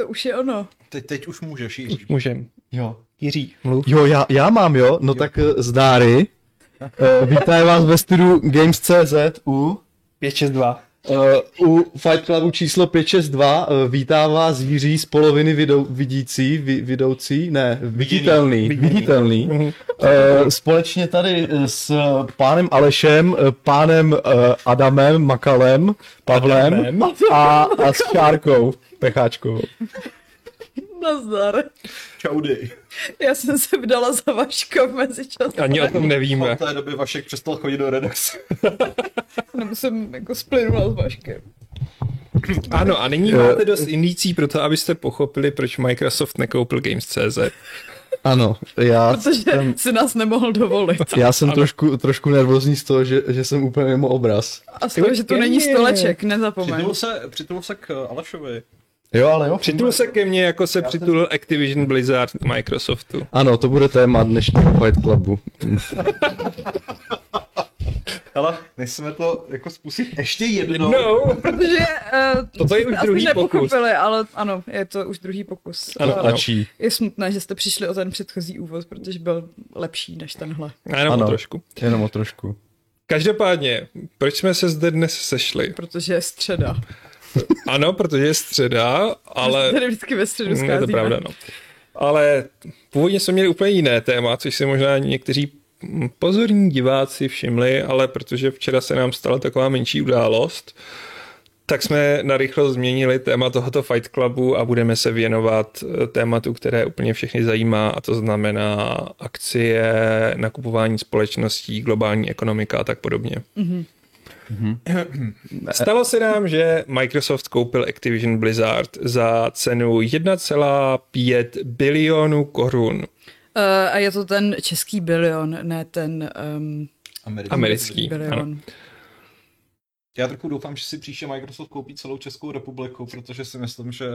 To už je ono. Teď, teď už můžeš jít. Můžem. Jo. Jiří, mluv. Jo, já, já mám, jo? No jo. tak eh, zdáry. Uh, vítáme vás ve studiu Games.cz u, 562. uh, u Fight Clubu číslo 562. Uh, vítá vás Jiří z poloviny vidou, vidící, vi, vidoucí, ne, viditelný, Viděný. viditelný. Mhm. Uh, společně tady eh, s pánem Alešem, eh, pánem uh, Adamem, Makalem, Pavlem Adamem. a, a s Šárkou, Pecháčkovou. Nazdar. Čaudy. Já jsem se vdala za Vaška v mezičase. Ani o tom nevíme. Od té doby Vašek přestal chodit do redakce. Nebo jsem jako splynula s Vaškem. Ano, a nyní máte dost indicí pro to, abyste pochopili, proč Microsoft nekoupil Games.cz. Ano, já Protože jsem, si nás nemohl dovolit. já jsem trošku, trošku nervózní z toho, že, že jsem úplně mimo obraz. A z toho, že tu není stoleček, nezapomeň. Přitul se, přitul se k Alešovi. Jo, ale jo. Přitul se ke mně, jako se přitulil Activision Blizzard Microsoftu. Ano, to bude téma dnešního Fight Clubu. Ale nechceme to jako zkusit ještě jednou. No, Protože uh, Toto je už druhý pokus. ale ano, je to už druhý pokus. Ano, A ano. Ačí. Je smutné, že jste přišli o ten předchozí úvod, protože byl lepší než tenhle. jenom Ano. ano. trošku. Jenom o trošku. Každopádně, proč jsme se zde dnes sešli? Protože je středa. Ano, protože je středa, ale... Tady vždycky ve středu Je to pravda, no. Ale původně jsme měli úplně jiné téma, což si možná někteří pozorní diváci všimli, ale protože včera se nám stala taková menší událost, tak jsme narychlo změnili téma tohoto Fight Clubu a budeme se věnovat eh, tématu, které úplně všechny zajímá, a to znamená akcie, nakupování společností, globální ekonomika a tak podobně. Stalo se nám, že Microsoft koupil Activision Blizzard za cenu 1,5 bilionu korun. Uh, a je to ten český bilion, ne ten um, Americký. bilion. Ano. Já trochu doufám, že si příště Microsoft koupí celou Českou republiku, protože si myslím, že...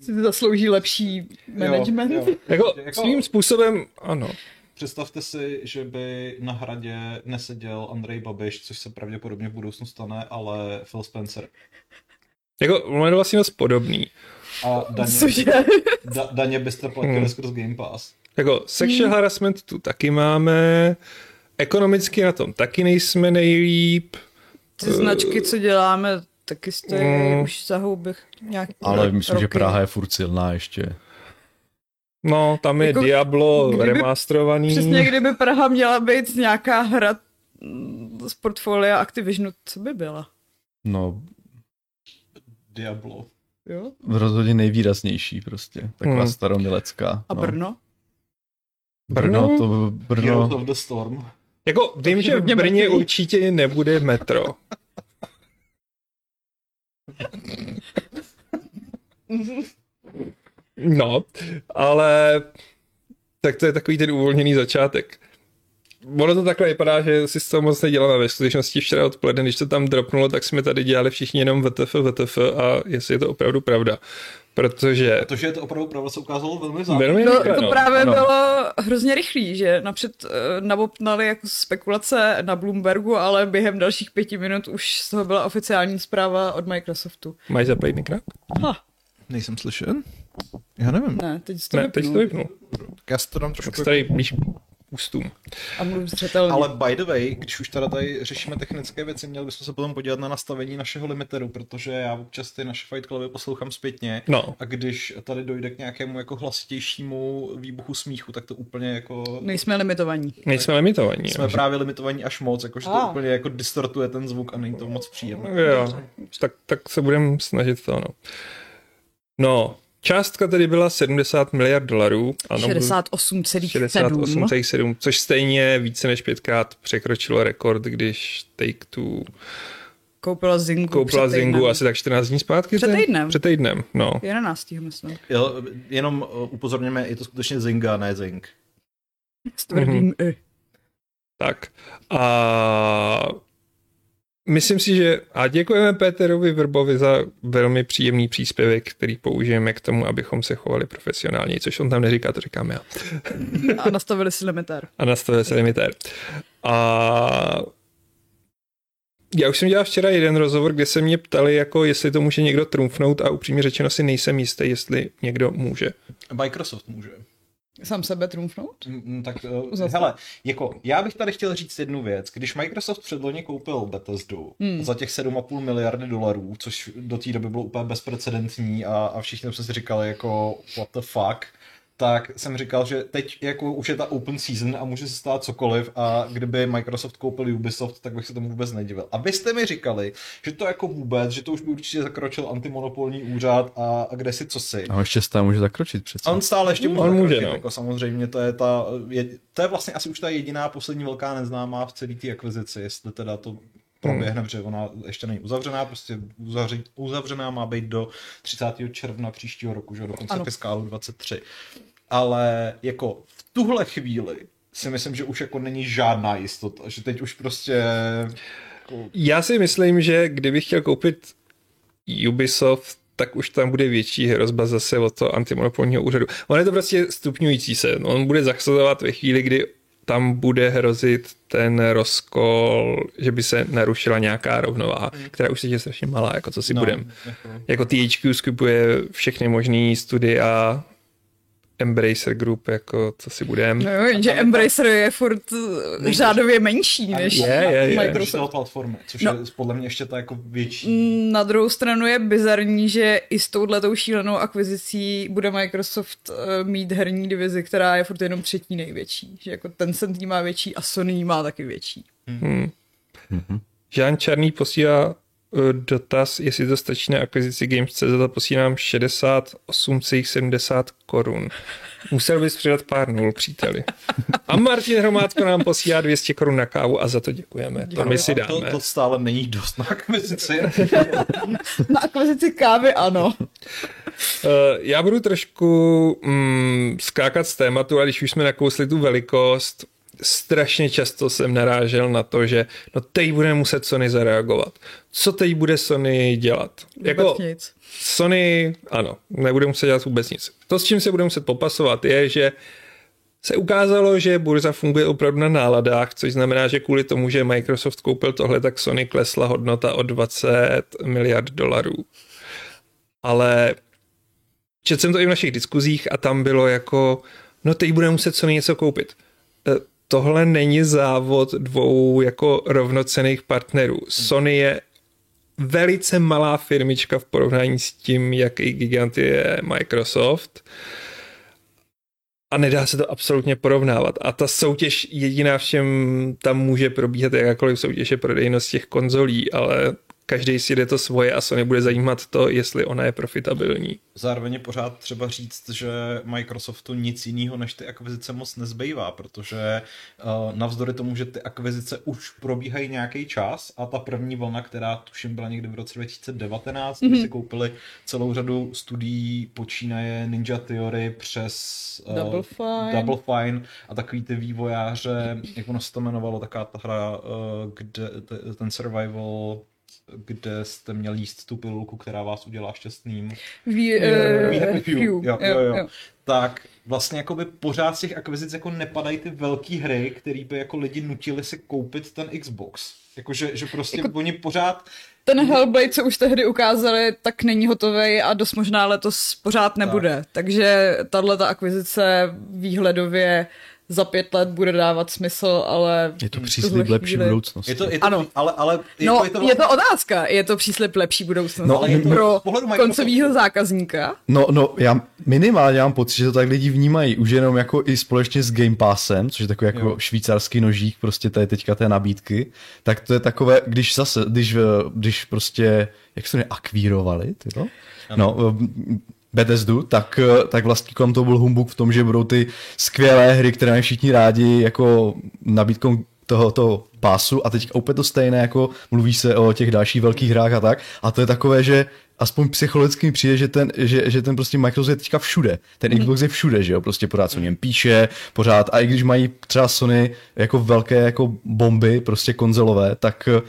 Si to zaslouží lepší management. Jo, jo. Jako, Jako- svým způsobem, ano. Představte si, že by na hradě neseděl Andrej Babiš, což se pravděpodobně v budoucnu stane, ale Phil Spencer. Jako, on je vlastně dost podobný. A daně, Cože? da, daně byste platili Hmm. skrz Game Pass. Jako, sexual harassment tu taky máme, ekonomicky na tom taky nejsme nejlíp. Ty značky, co děláme, taky stojí Mm. už za houby nějak Ale myslím, že roky. Praha je furt silná ještě. No, tam je Jako, Diablo kdyby- remasterovaný. Přesně, kdyby Praha měla být nějaká hra z portfolia Activisionu, co by byla? No, Diablo. Jo? rozhodně nejvýraznější prostě. Taková Hmm. staromilecká. A no. Brno? Brno, to Heroes Brno. of the Storm. Jako, vím, že v Brně určitě nebude metro. No, ale tak to je takový ten uvolněný začátek. Ono to takhle vypadá, že si z toho moc neděláme. Ve skutečnosti včera odpoledne, když to tam dropnulo, tak jsme tady dělali všichni jenom VTF, VTF a jestli je to opravdu pravda. Protože Protože je to opravdu pravda, se ukázalo velmi zároveň. velmi No, to no. právě ano. bylo hrozně rychlý, že napřed uh, nabopnali jako spekulace na Bloombergu, ale během dalších pěti minut už z toho byla oficiální zpráva od Microsoftu. Máš zapojit mikrofon? Ha, Nejsem slyšen? Já nevím. ne, teď to Ne, teď vypnul to vypnu. Já si to dám trošku Tak tady blíž k ústům. a mluv zřetelně. Ale by the way, když už teda tady řešíme technické věci, měli bychom se potom podívat na nastavení našeho limiteru, protože já občas ty naše Fight Cluby poslouchám zpětně No, a když tady dojde k nějakému jako hlasitějšímu výbuchu smíchu, tak to úplně jako... Nejsme limitovaní. nejsme limitovaní. Jsme jo. právě limitovaní až moc, jakože to úplně jako distortuje ten zvuk a není to moc příjemné. Jo, tak, tak se budeme snažit to, no. No, částka tedy byla 70 miliard dolarů. Ano, 68,7. 68,7, což stejně více než pětkrát překročilo rekord, když Take-Two Koupila Zingu koupila před. Zingu asi tak 14 dní zpátky. Před týdnem. Před týdnem, no. 11. myslím. Jo, jenom uh, upozorněme, je to skutečně Zinga, ne Zing. S tvrdým Mhm. mm-hmm. Tak. A myslím si, že a děkujeme Péterovi Vrbovi za velmi příjemný příspěvek, který použijeme k tomu, abychom se chovali profesionálně, což on tam neříká, to říkám já. A nastavili si limitér. A nastavil se limitér. A Já už jsem dělal včera jeden rozhovor, kde se mě ptali, jako jestli to může někdo trumfnout a upřímně řečeno si nejsem jistý, jestli někdo může. Microsoft může. Sám sebe trumfnout? Mm, Tak uh, hele, jako já bych tady chtěl říct jednu věc. Když Microsoft předloni koupil Bethesdu hmm. za těch 7,5 miliardy dolarů, což do té doby bylo úplně bezprecedentní a, a všichni jsme si říkali jako what the fuck, tak jsem říkal, že teď jako už je ta open season a může se stát cokoliv a kdyby Microsoft koupil Ubisoft, tak bych se tomu vůbec nedivil. A vy jste mi říkali, že to jako vůbec, že to už by určitě zakročil antimonopolní úřad a, a kde si co si. A on ještě stále může zakročit přece. A on stále ještě může, On může, zakročit, no. jako samozřejmě to je ta, je, to je vlastně asi už ta jediná poslední velká neznámá v celé té akvizici, jestli teda to proběhne, protože ona ještě není uzavřená, prostě uzavřená má být do 30. června příštího roku, že jo, do konce fiskálu 23. Ale jako v tuhle chvíli si myslím, že už jako není žádná jistota, že teď už prostě Já si myslím, že kdybych chtěl koupit Ubisoft, tak už tam bude větší hrozba zase od toho antimonopolního úřadu. On je to prostě stupňující se. On bude zasazovat ve chvíli, kdy tam bude hrozit ten rozkol, že by se narušila nějaká rovnováha, která už teď je strašně malá, jako co si no, budem. jako, THQ skupuje všechny možný studia, Embracer Group, jako co si budem. No jo, jenže Embracer je furt eh, řádově menší než Je, je, je. Microsoft platformy, což No. je podle mě ještě ta jako větší Na druhou stranu je bizarní, že i s touhletou šílenou akvizicí bude Microsoft eh, mít herní divizi, která je furt jenom třetí největší. Že jako Tencent má větší a Sony má taky větší. Žán Černý posílá dotaz, jestli to stačí na akvizici Games.cz a posílám 68,70 korun. Musel bys přidat pár nul, příteli. A Martin Hromádko nám posílá 200 korun na kávu a za to děkujeme. To my si to, dáme. to stále není dost na akvizici. Na akvizici kávy ano. Eh, Já budu trošku mm, skákat z tématu, a když už jsme nakousli tu velikost, strašně často jsem narážel na to, že no teď bude muset Sony zareagovat. Co teď bude Sony dělat? Vůbec nic. Sony, ano, nebude muset dělat vůbec nic. To, s čím se bude muset popasovat, je, že se ukázalo, že burza funguje opravdu na náladách, což znamená, že kvůli tomu, že Microsoft koupil tohle, tak Sony klesla hodnota o 20 miliard dolarů. Ale četl jsem to i v našich diskuzích a tam bylo jako, no teď bude muset Sony něco koupit. Tohle není závod dvou jako rovnocených partnerů. Sony je velice malá firmička v porovnání s tím, jaký gigant je Microsoft. A nedá se to absolutně porovnávat. A ta soutěž jediná v čem tam může probíhat jakákoliv soutěž je prodejnost těch konzolí, ale každý si jde to svoje a Sony bude zajímat to, jestli ona je profitabilní. Zároveň je pořád třeba říct, že Microsoftu nic jiného než ty akvizice moc nezbývá, protože uh, navzdory tomu, že ty akvizice už probíhají nějaký čas a ta první vlna, která tuším byla někdy v roce 2019, mm-hmm. kdy si koupili celou řadu studií, počínaje Ninja Theory přes uh, Double Fine. Double Fine a takový ty vývojáře, jak ono se to jmenovalo, taká ta hra, uh, kde ten survival kde jste měl jíst tu pilulku, která vás udělá šťastným. We uh, Happy Few. Jo, jo, jo. Tak vlastně jakoby pořád z těch akvizic jako nepadají ty velké hry, které by jako lidi nutili si koupit ten Xbox. Jakože že prostě jako... oni pořád Ten Hellblade, co už tehdy ukázali, tak není hotový a dost možná letos pořád nebude. Tak. Takže tahle ta akvizice výhledově za pět let bude dávat smysl, ale... Je to příslib tuhle lepší chvíli- budoucnosti. je to, je to Ano. ale, ale je, No, to, je to, je to otázka. Je to příslip lepší budoucnosti No, ale pro z pohledu Microsoftu- koncového zákazníka. No, no, já minimálně mám pocit, že to tak lidi vnímají, už jenom jako i společně s Game Passem, což je takový jako Jo. švýcarský nožík prostě tady teďka té nabídky, tak to je takové, když zase, když, eh, když prostě, jak se to akvírovali, ty to? No, eh, Bethesdu, tak, eh, tak vlastně kolem toho byl humbuk v tom, že budou ty skvělé hry, které mají všichni rádi, jako nabídkou tohoto pásu. A teď úplně to stejné, jako mluví se o těch dalších velkých hrách a tak. A to je takové, že aspoň psychologicky mi přijde, že ten, že, že ten prostě Microsoft je teďka všude. Ten Xbox je všude, že jo, prostě pořád se o něm píše, pořád. A i když mají třeba Sony jako velké jako bomby, prostě konzolové, tak eh,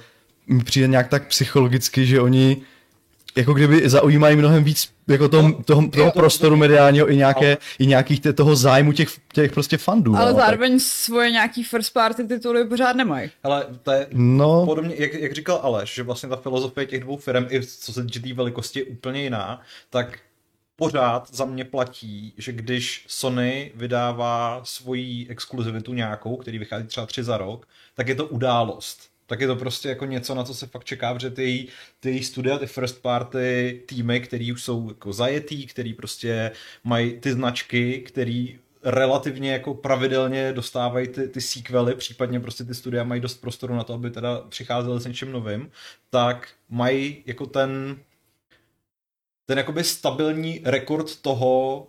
mi přijde nějak tak psychologicky, že oni jako kdyby zaujímají mnohem víc jako toho, toho, toho to prostoru mediálního i, nějaké, Ale- i nějakých te, toho zájmu těch, těch prostě fandů. Ale no, tak- zároveň svoje nějaký first party tituly pořád nemají. Ale to je No, podobně, jak, jak říkal Aleš, že vlastně ta filozofie těch dvou firm, i co se týče té velikosti, je úplně jiná, tak pořád za mě platí, že když Sony vydává svoji exkluzivitu nějakou, který vychází třeba tři za rok, tak je to událost. Tak je to prostě jako něco, na co se fakt čeká, protože ty, ty studia, ty first party týmy, který už jsou jako zajetý, který prostě mají ty značky, který relativně jako pravidelně dostávají ty, ty sequely, případně prostě ty studia mají dost prostoru na to, aby teda přicházely s něčím novým, tak mají jako ten ten jakoby stabilní rekord toho,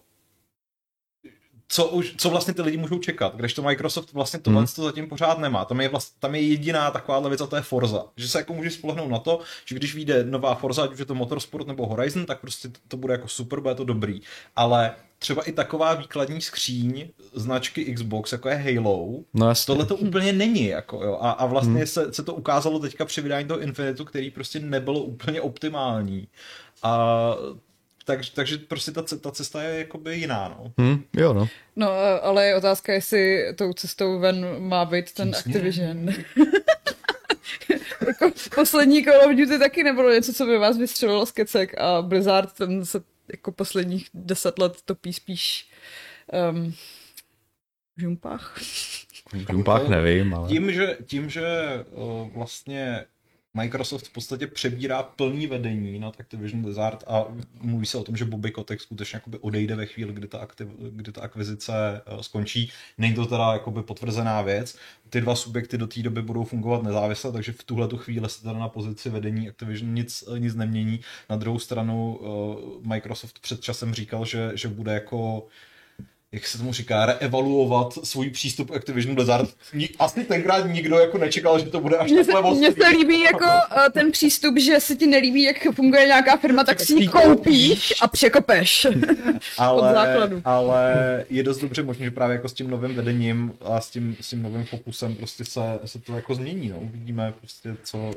co, už, co vlastně ty lidi můžou čekat, když to Microsoft vlastně tohle Hmm. to zatím pořád nemá. Tam je, vlast, tam je jediná taková věc a to je Forza. Že se jako můžeš spolehnout na to, že když vyjde nová Forza, ať už je to Motorsport nebo Horizon, tak prostě to, bude jako super, bude to dobrý. Ale třeba i taková výkladní skříň značky Xbox, jako je Halo, no. Tohle to úplně není, jako jo. A, a vlastně hmm. se, se to ukázalo teďka při vydání toho Infinitu, který prostě nebylo úplně optimální. A tak, takže prostě ta, ta cesta je jakoby jiná, no. Hm, jo, no. No, ale je otázka, jestli tou cestou ven má být ten Tím Activision. jako poslední Call of Duty taky nebylo něco, co by vás vystřelilo z kecek a Blizzard ten se jako posledních deset let topí spíš um, v žumpách. V Dumpách nevím, ale... Tím, že, tím, že uh, vlastně Microsoft v podstatě přebírá plný vedení nad Activision Blizzard a mluví se o tom, že Bobby Kotick skutečně jakoby odejde ve chvíli, kdy ta, aktiv, kdy ta akvizice uh, skončí. Není to teda jakoby potvrzená věc. Ty dva subjekty do té doby budou fungovat nezávisle, takže v tuhle tu chvíli se teda na pozici vedení Activision nic, nic nemění. Na druhou stranu uh, Microsoft před časem říkal, že, že bude jako jak se tomu říká, reevaluovat svůj přístup k Activision Blizzard. Asi tenkrát nikdo jako nečekal, že to bude až Mně se, takhle mně se líbí jako uh, ten přístup, že se ti nelíbí, jak funguje nějaká firma, tak si ji koupíš a překopeš. od základu. ale je dost dobře možné, že právě jako s tím novým vedením a s tím, s tím novým fokusem prostě se, se to jako změní. No. Uvidíme prostě, co,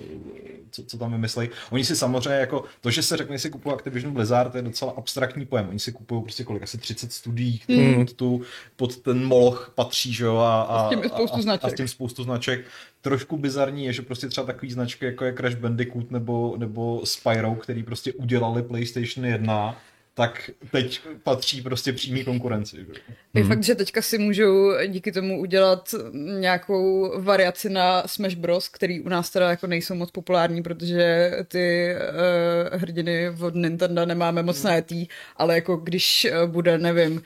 co, co tam vymyslejí. Oni si samozřejmě jako, to, že se řekne, že si kupují Activision Blizzard, je docela abstraktní pojem. Oni si kupují prostě kolik, asi 30 studií, které Hmm. Pod, tu, pod ten moloch patří, že jo, a, a, A s tím spoustu a, a, značek. a s tím spoustu značek. Trošku bizarní je, že prostě třeba takový značky, jako je Crash Bandicoot nebo, nebo Spyro, který prostě udělali PlayStation 1, tak teď patří prostě přímý konkurenci. že. Je fakt, že teďka si můžou díky tomu udělat nějakou variaci na Smash Bros, který u nás teda jako nejsou moc populární, protože ty uh, hrdiny od Nintendo nemáme moc najetý, ale jako když uh, bude, nevím, uh,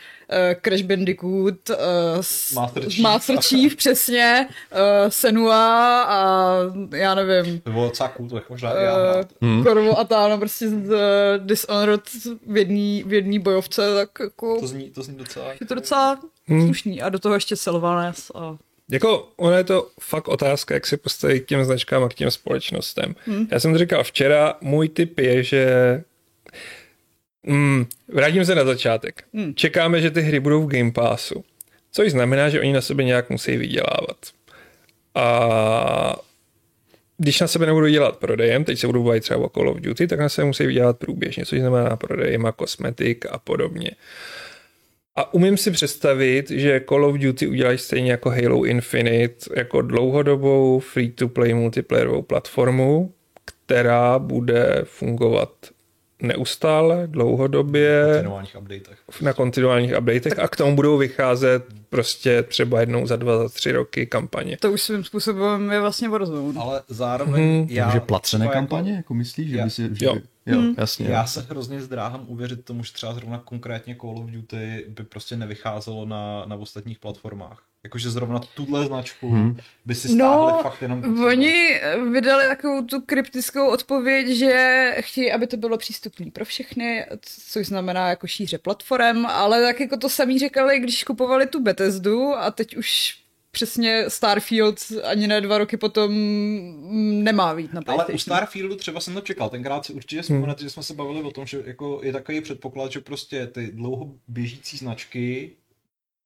Crash Bandicoot, uh, s- Master Chief. Master Chief přesně, uh, Senua a já nevím, To bylo docela cool, to bych možná i já uh, Korvo a Táno prostě z uh, Dishonored v jedné v jedný bojovce, tak jako To zní, to zní docela... je to docela slušný. A do toho ještě Sylvanes a Jako, ono je to fakt otázka, jak se postavit k těm značkám a k těm společnostem. Hmm. Já jsem to říkal včera, můj tip je, že mm, vrátím se na začátek. Hmm. Čekáme, že ty hry budou v Game Passu, což znamená, že oni na sebe nějak musí vydělávat. A když na sebe nebudou dělat prodejem, teď se budou bavit třeba o Call of Duty, tak na sebe musí vydělat průběžně, což znamená prodejem a kosmetik a podobně. A umím si představit, že Call of Duty udělají stejně jako Halo Infinite, jako dlouhodobou free-to-play multiplayerovou platformu, která bude fungovat neustále, dlouhodobě, kontinuálních updatech. na kontinuálních updatech a k tomu budou vycházet prostě třeba jednou za dva, za tři roky kampaně. to už svým způsobem je vlastně Warzone. Ale zároveň Mhm. já... Takže placené třeba kampaně, jako myslíš, že Já- by si... Že jo. by, jo, jasně. Já jo. se hrozně zdráhám uvěřit tomu, že třeba zrovna konkrétně Call of Duty by prostě nevycházelo na, na ostatních platformách. Jakože zrovna tuhle značku Hmm. by si stáhli No, fakt jenom... Oni vydali takovou tu kryptickou odpověď, že chtějí, aby to bylo přístupné pro všechny, což znamená jako šíře platform, ale tak jako to samý říkali, když kupovali tu Bethesdu a teď už přesně Starfield ani ne dva roky potom nemá být na Ale u Starfieldu třeba jsem to čekal. Tenkrát si určitě vzpomenete, že jsme se bavili o tom, že jako je takový předpoklad, že prostě ty dlouho běžící značky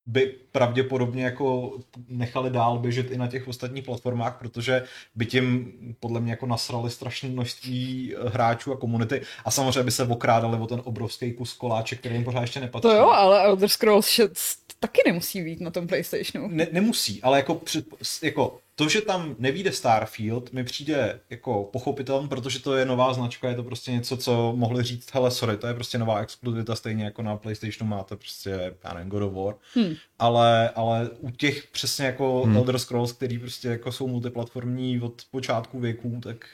by pravděpodobně jako nechali dál běžet i na těch ostatních platformách, protože by tím podle mě jako nasrali strašné množství eh, hráčů a komunity a samozřejmě by se okrádali o ten obrovský kus koláče, který jim pořád ještě nepatří. To jo, ale Elder Scrolls 6 taky nemusí být na tom PlayStationu. Ne, nemusí, ale jako, před, jako to, že tam nevíde Starfield, mi přijde jako pochopitelný, protože to je nová značka, je to prostě něco, co mohli říct, hele, sorry, to je prostě nová exkluzivita, stejně jako na PlayStationu máte prostě, já nevím, God of War, hmm. ale, ale u těch přesně jako hmm. Elder Scrolls, který prostě jako jsou multiplatformní od počátku věků, tak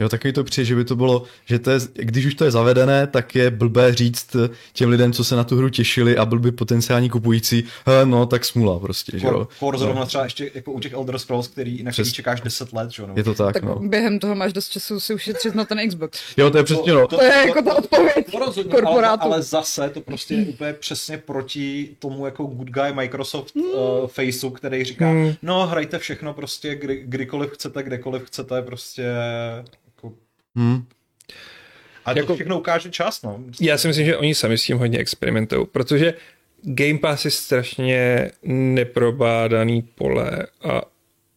Jo, takový to přijde, že by to bylo, že to je, když už to je zavedené, tak je blbé říct těm lidem, co se na tu hru těšili a byl by potenciální kupující, he, no tak smula prostě, že jo. For zrovna třeba ještě jako u těch Elder Scrolls, který, na který čekáš 10 let, že jo. Je to tak, tak no. během toho máš dost času si ušetřit na ten Xbox. Jo, to je přesně no. To, to, to, je jako ta odpověď to rozhodně, korporátu. Ale, ale, zase to prostě je úplně přesně proti tomu jako good guy Microsoft mm. uh, faceu, který říká, mm. no hrajte všechno prostě kdy, kdykoliv chcete, kdekoliv chcete, prostě Hmm. A jako, to všechno ukáže čas, no. Já si myslím, že oni sami s tím hodně experimentují, protože Game Pass je strašně neprobádaný pole a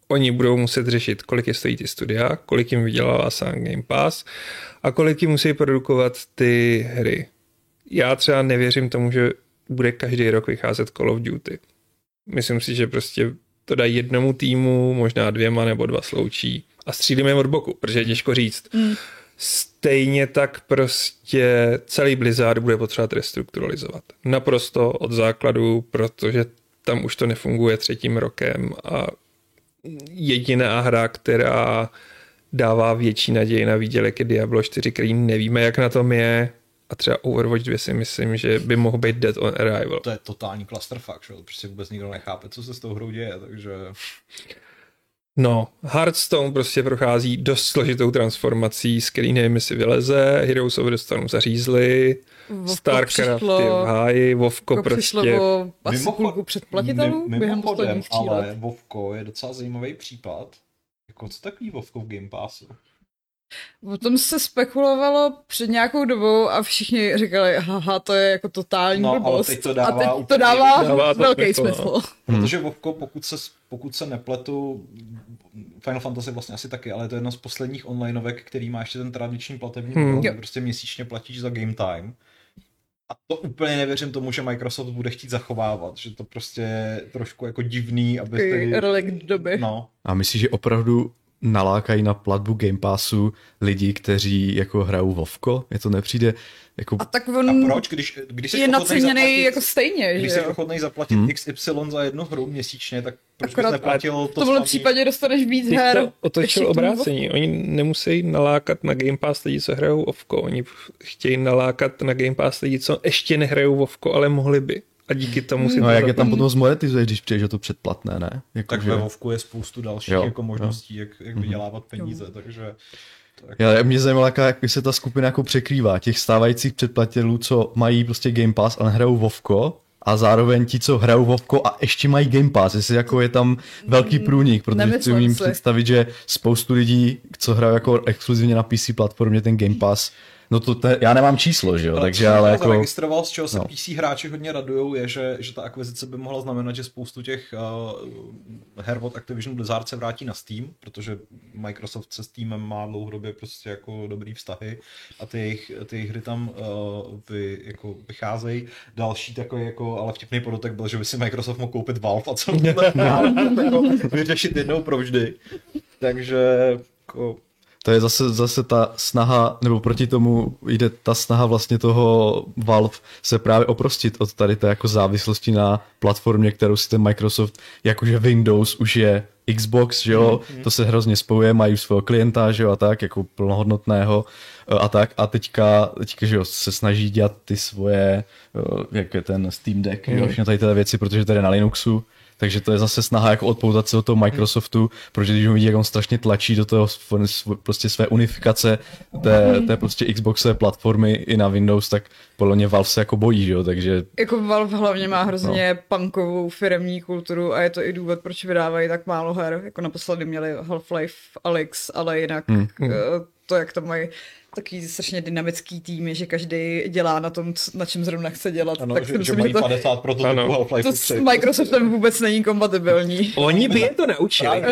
oni budou muset řešit, kolik je stojí ty studia, kolik jim vydělává sám Game Pass a kolik jim musí produkovat ty hry. Já třeba nevěřím tomu, že bude každý rok vycházet Call of Duty. Myslím si, že prostě to dají jednomu týmu, možná dvěma nebo dva sloučí a střílíme od boku, protože je těžko říct. Mm. Stejně tak prostě celý Blizzard bude potřebovat restrukturalizovat. Naprosto od základu, protože tam už to nefunguje třetím rokem a jediná hra, která dává větší naději na výdělek je Diablo 4, který nevíme, jak na tom je. A třeba Overwatch 2 si myslím, že by mohl být Dead on Arrival. To je totální clusterfuck, že? Prostě vůbec nikdo nechápe, co se s tou hrou děje, takže... No, Hearthstone prostě prochází dost složitou transformací, z který nevím, jestli vyleze, Heroes of the Storm zařízli, Vovko Starcraft přišlo, je v háji, Vovko prostě... Přišlo asi půlku předplatitelů mimo, během posledních ale Vovko je docela zajímavý případ. Jako co takový Vovko v Game Passu? O tom se spekulovalo před nějakou dobou a všichni říkali, haha, to je jako totální no, blbost. Ale teď to dává, a teď to dává, dává velký smysl. No. Hmm. Protože Vovko, pokud se, pokud se nepletu, Final Fantasy vlastně asi taky, ale to je jedno z posledních onlineovek, který má ještě ten tradiční platební hmm. model, prostě měsíčně platíš za game time. A to úplně nevěřím tomu, že Microsoft bude chtít zachovávat, že to prostě je trošku jako divný, aby ty... relikt doby. No. A myslíš, že opravdu nalákají na platbu Game Passu lidi, kteří jako hrajou Vovko? Je to nepřijde jako... A tak on a proč, když, když je naceněný jako stejně, Když jsi ochotný zaplatit hmm. XY za jednu hru měsíčně, tak proč Akorát, bys neplatil to V tomhle případě dostaneš víc her. To otočil obrácení. Oni nemusí nalákat na Game Pass lidi, co hrajou Vovko. Oni chtějí nalákat na Game Pass lidi, co ještě nehrajou Vovko, ale mohli by a díky tomu si No a jak je tam potom zmonetizuješ, když přijdeš o to předplatné, ne? Jako, tak že... ve Vovku je spoustu dalších jo, jako možností, jo. jak, jak mhm. vydělávat peníze, jo. takže... Tak... Já, mě zajímalo, jak, jak se ta skupina jako překrývá, těch stávajících předplatitelů, co mají prostě Game Pass, ale hrajou Vovko, a zároveň ti, co hrajou Vovko a ještě mají Game Pass, jestli jako je tam velký mm, průnik, protože si umím představit, že spoustu lidí, co hrajou jako exkluzivně na PC platformě ten Game Pass, No to te, já nemám číslo, že jo, takže ale jako... zaregistroval, z čeho se no. PC hráči hodně radujou, je, že, že ta akvizice by mohla znamenat, že spoustu těch uh, her od Activision Blizzard se vrátí na Steam, protože Microsoft se Steamem má dlouhodobě prostě jako dobrý vztahy a ty jejich, ty jejich hry tam uh, vy, jako vycházejí. Další takový jako, ale vtipný podotek byl, že by si Microsoft mohl koupit Valve a co jako vyřešit jednou provždy. Takže jako, to je zase, zase ta snaha, nebo proti tomu jde ta snaha vlastně toho Valve se právě oprostit od tady té jako závislosti na platformě, kterou si ten Microsoft, jakože Windows už je Xbox, že jo, mm-hmm. to se hrozně spojuje, mají už svého klienta, že jo, a tak, jako plnohodnotného. E, a tak, a teďka, teďka že jo, se snaží dělat ty svoje, e, jak je ten Steam Deck, mm-hmm. jo, všechno tady tyhle věci, protože to je na Linuxu, takže to je zase snaha jako odpoutat se od toho Microsoftu, protože když vidí, jak on strašně tlačí do toho prostě své unifikace té, té prostě Xboxové platformy i na Windows, tak podle mě Valve se jako bojí, že jo, takže... Jako Valve hlavně má hrozně no. punkovou firemní kulturu a je to i důvod, proč vydávají tak málo her, jako naposledy měli Half-Life Alyx, ale jinak hmm. uh, to, jak tam mají takový strašně dynamický tým, že každý dělá na tom, na čem zrovna chce dělat. Ano, tak že, myslím, že mají že to, 50 prototypů Ano. Half-Life to 3. s Microsoftem vůbec není kompatibilní. Oni by je to naučili.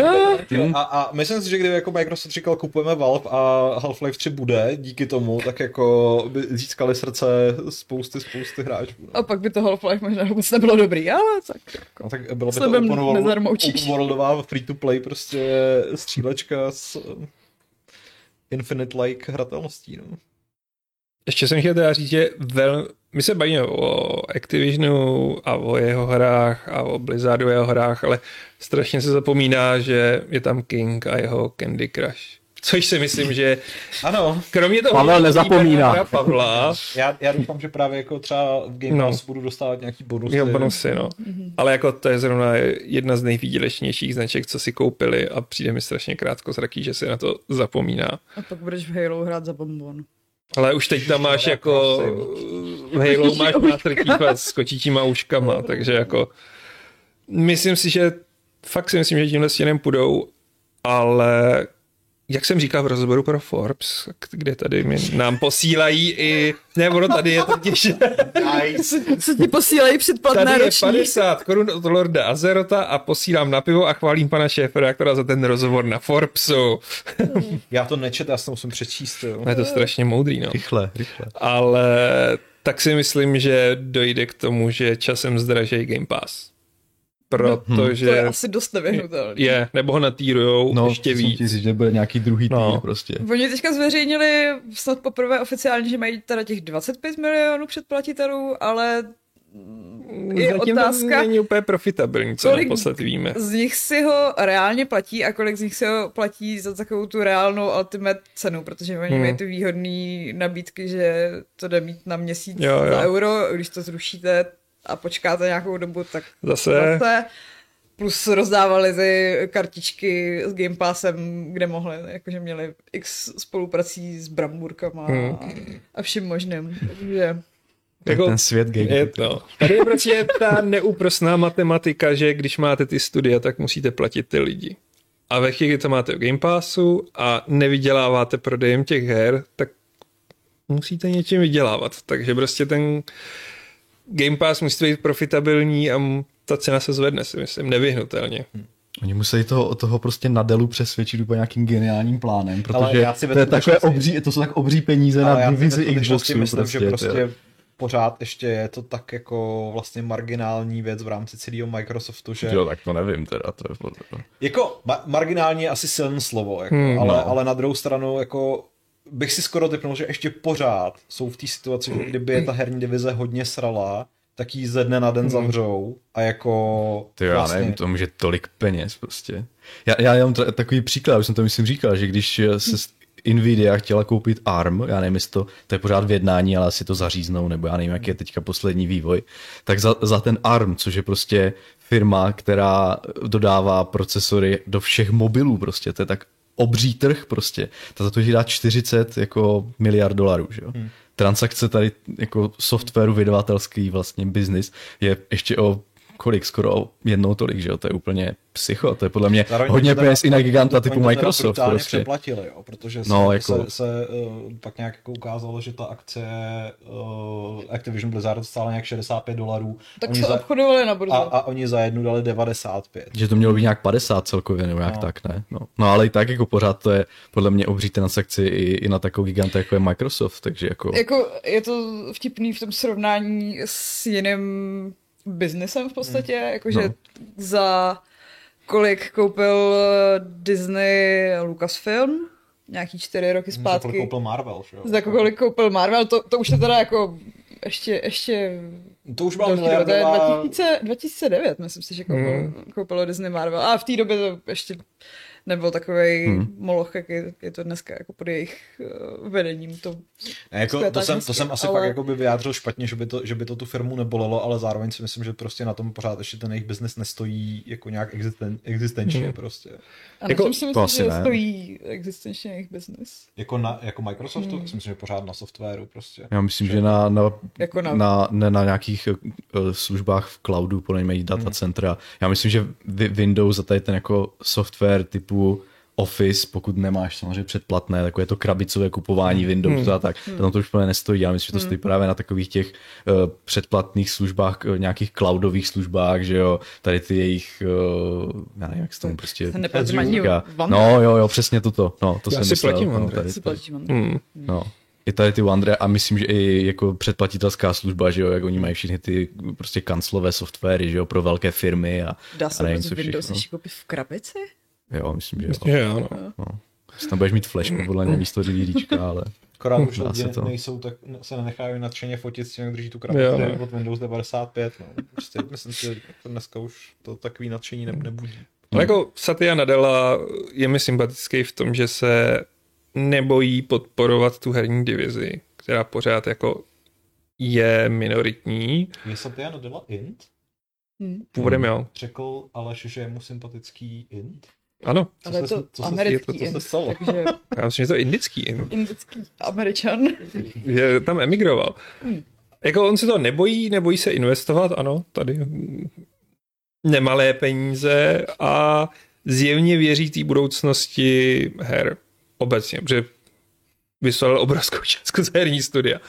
Jo, a, a myslím si, že kdyby jako Microsoft říkal, kupujeme Valve a Half-Life 3 bude díky tomu, tak jako by získali srdce spousty, spousty hráčů. No. A pak by to Half-Life možná vůbec nebylo dobrý, ale tak jako. No, tak bylo by to open, world, open worldová free-to-play prostě střílečka s infinite-like hratelností. No. Ještě jsem chtěl teda říct, že vel... my se bavíme o Activisionu a o jeho hrách a o Blizzardu a jeho hrách, ale strašně se zapomíná, že je tam King a jeho Candy Crush. Což si myslím, že Ano, kromě toho, Pavel nezapomíná. Pavla, já, já doufám, že právě jako třeba v Game No. Pass budu dostávat nějaký bonusy. jo, bonusy, no. Ale jako to je zrovna jedna z nejvýdělečnějších značek, co si koupili a přijde mi strašně krátko zraký, že se na to zapomíná. A pak budeš v Halo hrát za bonbon. Ale už teď tam máš jako v Halo máš Chiefa s kočičíma uškama, takže jako myslím si, že fakt si myslím, že tímhle stěnem půjdou, ale jak jsem říkal v rozhovoru pro Forbes, kde tady mi, nám posílají i, ne, ono tady je totiž, Nice. Co ti posílají předplatné tady je roční? 50 korun od Lorda Azerota a posílám na pivo a chválím pana šéfredaktora za ten rozhovor na Forbesu. Já to nečet, já to musím přečíst. Jo. Je to strašně moudrý, no. Rychle, rychle. ale tak si myslím, že dojde k tomu, že časem zdražej Game Pass. To je Protože asi dost nevyhnutelný. je, nebo ho natýrujou No, ještě víc. ti říct, že bude nějaký druhý tým No. prostě. Oni teďka zveřejnili snad poprvé oficiálně, že mají teda těch 25 milionů předplatitelů, ale je Zatím otázka, to není úplně profitabilní, co kolik- naposled víme. z nich si ho reálně platí a kolik z nich si ho platí za takovou tu reálnou ultimate cenu, protože oni Hmm. mají ty výhodné nabídky, že to jde mít na měsíc Jo, jo. za euro, když to zrušíte a počkáte nějakou dobu, tak Zase, zase. Plus rozdávali ty kartičky s Game Passem, kde mohli, jakože měli x spoluprací s Bramburkama Hmm. a, vším možným. Takže jako, Ten svět game. je to. Tady je prostě ta neúprosná matematika, že když máte ty studia, tak musíte platit ty lidi. A ve chvíli, kdy to máte v Game Passu a nevyděláváte prodejem těch her, tak musíte něčím vydělávat. Takže prostě ten Game Pass musí být profitabilní a ta cena se zvedne, si myslím, nevyhnutelně. Oni musí toho, toho prostě na Delu přesvědčit úplně nějakým geniálním plánem, protože já si to, je takové obří, to jsou tak obří peníze Ale na si divizi Xboxu. myslím, prostě, že prostě to je- pořád ještě je to tak jako vlastně marginální věc v rámci celého Microsoftu, že Jo, tak to nevím teda. To je, jako ma- marginální je asi silné slovo, jako, Hmm, ale, no. ale na druhou stranu jako bych si skoro typnul, že ještě pořád jsou v té situaci, že kdyby je ta herní divize hodně srala, tak ji ze dne na den zavřou a jako Ty já vlastně, nevím, to může tolik peněz prostě. Já, já mám t- takový příklad, už jsem to myslím říkal, že když eh, se Nvidia chtěla koupit ARM, já nevím, jestli to, to je pořád v jednání, ale asi to zaříznou, nebo já nevím, jaký je teďka poslední vývoj, tak za, za ten ARM, což je prostě firma, která dodává procesory do všech mobilů prostě, to je tak obří trh prostě, ta za to dá 40 jako miliard dolarů, že jo. Hmm. Transakce tady jako softwaru vydavatelský vlastně biznis je ještě o kolik, skoro jednou tolik, že jo, to je úplně psycho, to je podle mě Zároveň hodně to teda- peněz i na giganta typu to teda Microsoft brutálně prostě. přeplatili, jo, protože se, No, jako- se, se uh, pak nějak jako ukázalo, že ta akce uh, Activision Blizzard stála nějak 65 dolarů tak oni se za, obchodovali na burze. a, a oni za jednu dali 95. Že to mělo být nějak 50 celkově, nebo nějak No. no. tak, ne? No. no. ale i tak jako pořád to je podle mě obří transakci i, i na takovou giganta, jako je Microsoft, takže jako... Jako je to vtipný v tom srovnání s jiným biznesem v podstatě, jakože No. za kolik koupil Disney Lucasfilm, nějaký čtyři roky Za kolik zpátky. koupil Marvel, že jo? Za kolik koupil Marvel, to, to už je teda jako ještě, ještě To už byla miliardová... 2000, 2009, myslím si, že koupil, Hmm. koupilo Disney Marvel. A v té době to ještě nebyl takový Hmm. moloch, jak je, je to dneska jako pod jejich uh, vedením. To Ne, Jako, to, jsem, to jsem asi ale- fakt jako by vyjádřil špatně, že by, to, že by to tu firmu nebolelo, ale zároveň si myslím, že prostě na tom pořád ještě ten jejich biznes nestojí jako nějak existen, existenčně Mhm. prostě. A Jako- jako, čím si to myslím, asi že ne. stojí existenčně jejich business? Jako, na, jako Microsoftu, Hmm. hmm. si myslím, že pořád na softwaru prostě. Já myslím, že na, na, Jako na- na, ne, na nějakých uh, službách v cloudu, podle data centra. Já myslím, že Wi- Windows a tady ten jako software typu Office, pokud nemáš samozřejmě předplatné, takové to krabicové kupování Windows a tak, tam to už úplně nestojí. Já myslím, že to stojí právě na takových těch uh, předplatných službách, uh, nějakých cloudových službách, že jo, tady ty jejich, uh, já nevím, jak se tomu prostě říká. No jo, jo, přesně toto. No, to Já jsem si myslel. platím no, tady, Si tady, platím, Ondra. Hmm. no. I tady ty Wandre a myslím, že i jako předplatitelská služba, že jo, jak oni mají všechny ty prostě kanclové softwary, že jo, pro velké firmy a, Dá a se nevím, vůbec co Windows všechno. ještě koupit v krabici? Jo, myslím, že jo. Myslím, že jo, no. No. Jestli tam budeš mít flashku, podle mě místo DVDčka, ale Akorát už lidi to. nejsou tak, se nenechají nadšeně fotit s tím, jak drží tu Jo, krabici no. od Windows 95. No. Prostě myslím si, že to dneska už to takový nadšení ne, nebudí. No jako Satya Nadella je mi sympatický v tom, že se nebojí podporovat tu herní divizi, která pořád jako je minoritní. Je Satya Nadella int? Hm. Původem jo. Řekl Aleš, že je mu sympatický int? Ano, Co Ale je se- to co se- americký je to- co se stalo? takže já myslím, že to je indický. indický američan. že tam emigroval. Jako on se to nebojí, nebojí se investovat, ano, tady nemalé peníze a zjevně věří té budoucnosti her obecně, protože vyslal obrovskou částku z herní studia.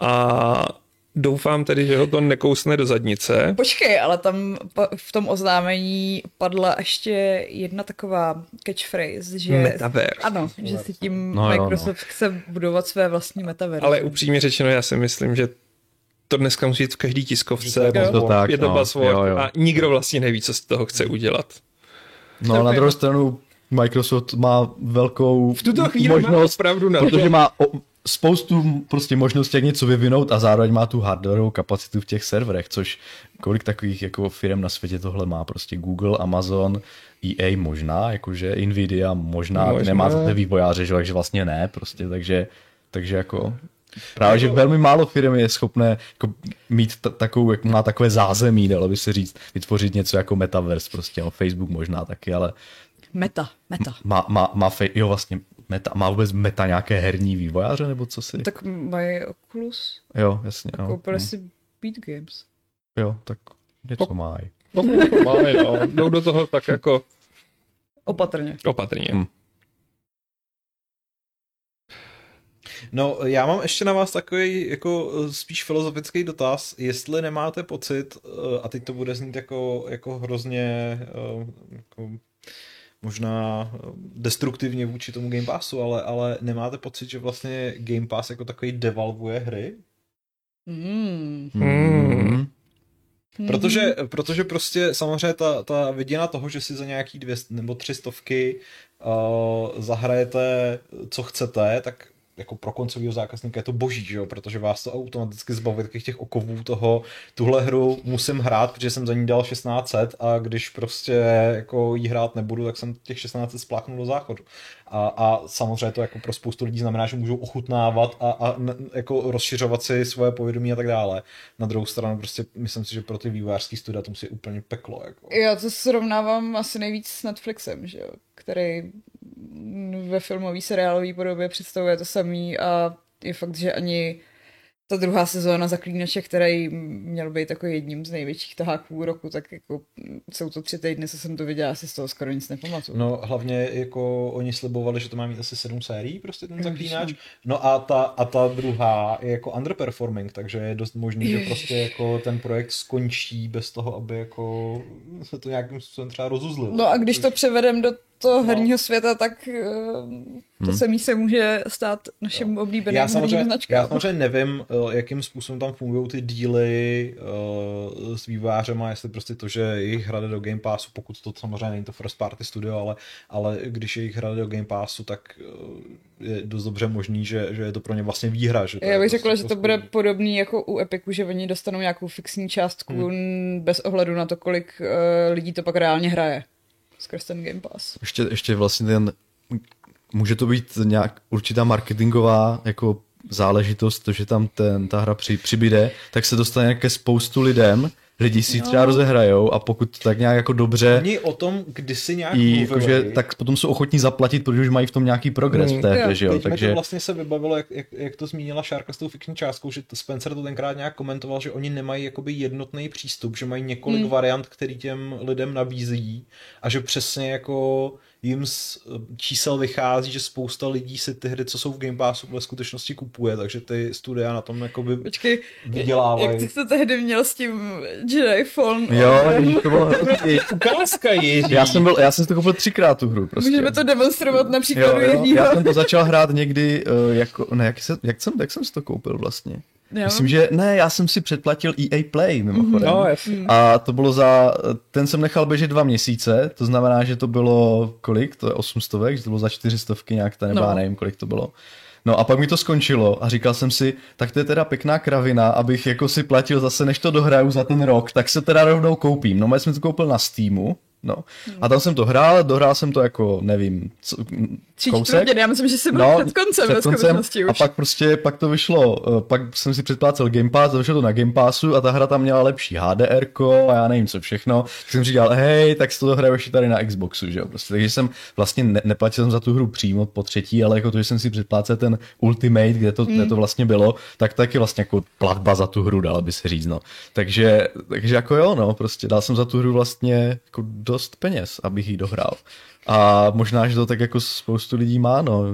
A doufám tedy, že ho to nekousne do zadnice. Počkej, ale tam v tom oznámení padla ještě jedna taková catchphrase, že... Metaverse. Ano, že si tím No jo, no. Microsoft chce budovat své vlastní metaverse. Ale upřímně řečeno, já si myslím, že to dneska musí být v každý tiskovce. To je to tak, je to no, buzzword jo, jo. a nikdo vlastně neví, co z toho chce udělat. No na druhou stranu Microsoft má velkou V tuto chvíli možnost, má opravdu na protože to. má o, spoustu prostě možností, jak něco vyvinout a zároveň má tu hardwareovou kapacitu v těch serverech, což kolik takových jako firm na světě tohle má, prostě Google, Amazon, EA možná, jakože Nvidia možná, Možná. nemá zase vývojáře, že, takže vlastně ne, prostě, takže, takže jako Právě, že velmi málo firm je schopné jako mít t- takovou, jak má takové zázemí, dalo by se říct, vytvořit něco jako metaverse, prostě, no, Facebook možná taky, ale Meta, meta. má, má, má fej, jo vlastně, meta, má vůbec meta nějaké herní vývojáře, nebo co si? Tak mají Oculus, Jo, jasně, jo. koupili hm, si Beat Games. Jo, tak něco mají. No, máme, no. Jdou do toho tak jako Opatrně. opatrně. Hm. No, já mám ještě na vás takový jako eh, spíš filozofický dotaz, jestli nemáte pocit, eh, a teď to bude znít jako, jako hrozně eh, jako možná eh, destruktivně vůči tomu Game Passu, ale, ale nemáte pocit, že vlastně Game Pass jako takový devalvuje hry? Hmm. Hmm. Protože, protože prostě samozřejmě ta, ta viděna toho, že si za nějaký dvě nebo tři stovky uh, zahrajete, co chcete, tak jako pro koncového zákazníka je to boží, že jo? protože vás to automaticky zbaví takových těch okovů toho, tuhle hru musím hrát, protože jsem za ní dal 1600 a když prostě jako jí hrát nebudu, tak jsem těch 1600 spláchnul do záchodu. A, a samozřejmě to jako pro spoustu lidí znamená, že můžou ochutnávat a, a jako rozšiřovat si svoje povědomí a tak dále. Na druhou stranu prostě myslím si, že pro ty vývojářský studia to musí úplně peklo. Jako. Já to srovnávám asi nejvíc s Netflixem, že jo? který ve filmové seriálové podobě představuje to samý a je fakt, že ani ta druhá sezóna Zaklínače, který měl být jako jedním z největších taháků roku, tak jako jsou to tři týdny, co jsem to viděla, asi z toho skoro nic nepamatuju. No hlavně jako oni slibovali, že to má mít asi sedm sérií, prostě ten zaklínač. No a ta, a ta druhá je jako underperforming, takže je dost možný, že prostě jako ten projekt skončí bez toho, aby jako se to nějakým způsobem třeba rozuzlilo. No a když to převedem do toho No. herního světa, tak eh, to samý se může stát naším oblíbeným já samozřejmě, já značkám. samozřejmě nevím, eh, jakým způsobem tam fungují ty díly uh, s vývářema, jestli prostě to, že jejich hra jde do Game Passu, pokud to samozřejmě není to first party studio, ale, ale když jejich hra jde do Game Passu, tak uh, je dost dobře možný, že, že je to pro ně vlastně výhra. Že to Já bych prostě řekla, že to bude podobný jako u Epiku, že oni dostanou nějakou fixní částku hmm. bez ohledu na to, kolik uh, lidí to pak reálně hraje skrz ten Game Pass. Ještě, ještě vlastně ten, může to být nějak určitá marketingová jako záležitost, to, že tam ten, ta hra při, přibyde, tak se dostane ke spoustu lidem, lidi si ji třeba rozehrajou a pokud tak nějak jako dobře Oni o tom kdysi nějak i mluvili, jakože, tak potom jsou ochotní zaplatit, protože už mají v tom nějaký progres v té hře, že jo, takže to vlastně se vybavilo, jak, jak, jak to zmínila Šárka s tou fikční částkou, že Spencer to tenkrát nějak komentoval, že oni nemají jakoby jednotný přístup, že mají několik Hmm. variant, který těm lidem nabízí a že přesně jako jim z čísel vychází, že spousta lidí si ty hry, co jsou v Game Passu, ve skutečnosti kupuje, takže ty studia na tom jakoby Počkej, vydělávají. jak ty to tehdy měl s tím Jedi Fallen Jo, to bylo. Ukázka Jiří. já jsem byl, já jsem si to koupil třikrát tu hru prostě. Můžeme to demonstrovat na Jo, příkladu jo, jedního. já jsem to začal hrát někdy, uh, jako, ne, jak, se, jak, jsem, jak jsem si to koupil vlastně? Jo. Myslím, že ne, já jsem si předplatil EA Play mimochodem. No. A to bylo za, ten jsem nechal běžet dva měsíce, to znamená, že to bylo kolik, to je 800, že to bylo za 400 nějak, ta nebo No. já nevím, kolik to bylo. No a pak mi to skončilo a říkal jsem si, tak to je teda pěkná kravina, abych jako si platil zase, než to dohraju za ten rok, tak se teda rovnou koupím. No já jsem to koupil na Steamu, no. A tam jsem to hrál, dohrál jsem to jako, nevím, co, Tři kousek. já myslím, že jsi byl před koncem skutečnosti a už. pak prostě, pak to vyšlo, eh, pak jsem si předplácel Game Pass, vyšlo to na Game Passu a ta hra tam měla lepší HDR a já nevím co všechno. Tak jsem říkal, hej, tak si to hraju ještě tady na Xboxu, že jo. Prostě, takže jsem vlastně ne, neplatil jsem za tu hru přímo po třetí, ale jako to, že jsem si předplácel ten Ultimate, kde to, kde to vlastně bylo, tak taky vlastně jako platba za tu hru, dala by se říct, no. Takže, takže jako jo, no, prostě dal jsem za tu hru vlastně jako dost peněz, abych ji dohrál. A možná, že to tak jako spoustu lidí má, no.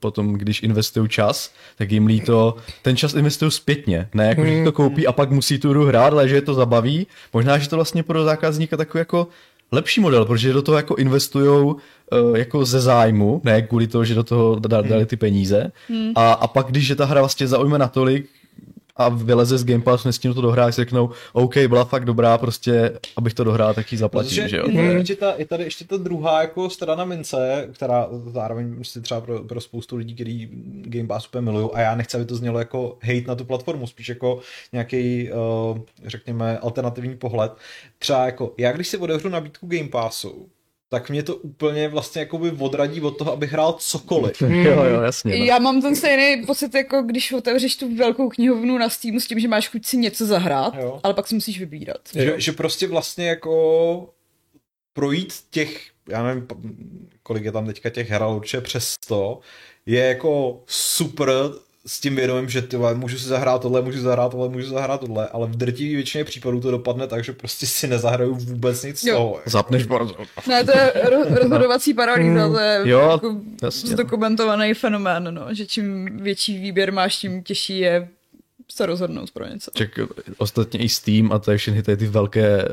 Potom, když investují čas, tak jim líto, ten čas investují zpětně. Ne jako, že to koupí a pak musí tu hru hrát, ale že je to zabaví. Možná, že to vlastně pro zákazníka takový jako lepší model, protože do toho jako investujou uh, jako ze zájmu, ne kvůli toho, že do toho da- dali ty peníze. A, a pak, když je ta hra vlastně zaujme natolik, a vyleze z Game Passu, nestínu to dohrát, si řeknou, OK, byla fakt dobrá, prostě, abych to dohrál, tak ji zaplatím, Protože že jo. je tady, ještě ta, je tady ještě ta druhá jako strana mince, která zároveň si třeba pro, pro spoustu lidí, kteří Game Pass úplně milují a já nechci, aby to znělo jako hate na tu platformu, spíš jako nějaký, uh, řekněme, alternativní pohled. Třeba jako, já když si otevřu nabídku Game Passu, tak mě to úplně vlastně jakoby odradí od toho, abych hrál cokoliv. jo, jo, jasně. No. Já mám ten stejný pocit, jako když otevřeš tu velkou knihovnu na Steamu s tím, že máš chuť si něco zahrát, Jo. ale pak si musíš vybírat. Že, že prostě vlastně jako projít těch, já nevím, kolik je tam teďka těch her, ale určitě přes 100, je jako super s tím vědomím, že ty vole, můžu si zahrát tohle, můžu zahrát tohle, můžu zahrát tohle, ale v drtivé většině případů to dopadne tak, že prostě si nezahraju vůbec nic z Jo. toho. Zapneš borzo. Ne, to je ro- rozhodovací paralýza, to je Jo, jako jasně. zdokumentovaný fenomén, no, že čím větší výběr máš, tím těžší je se rozhodnout pro něco. Ček, ostatně i Steam a tady všechny tady ty velké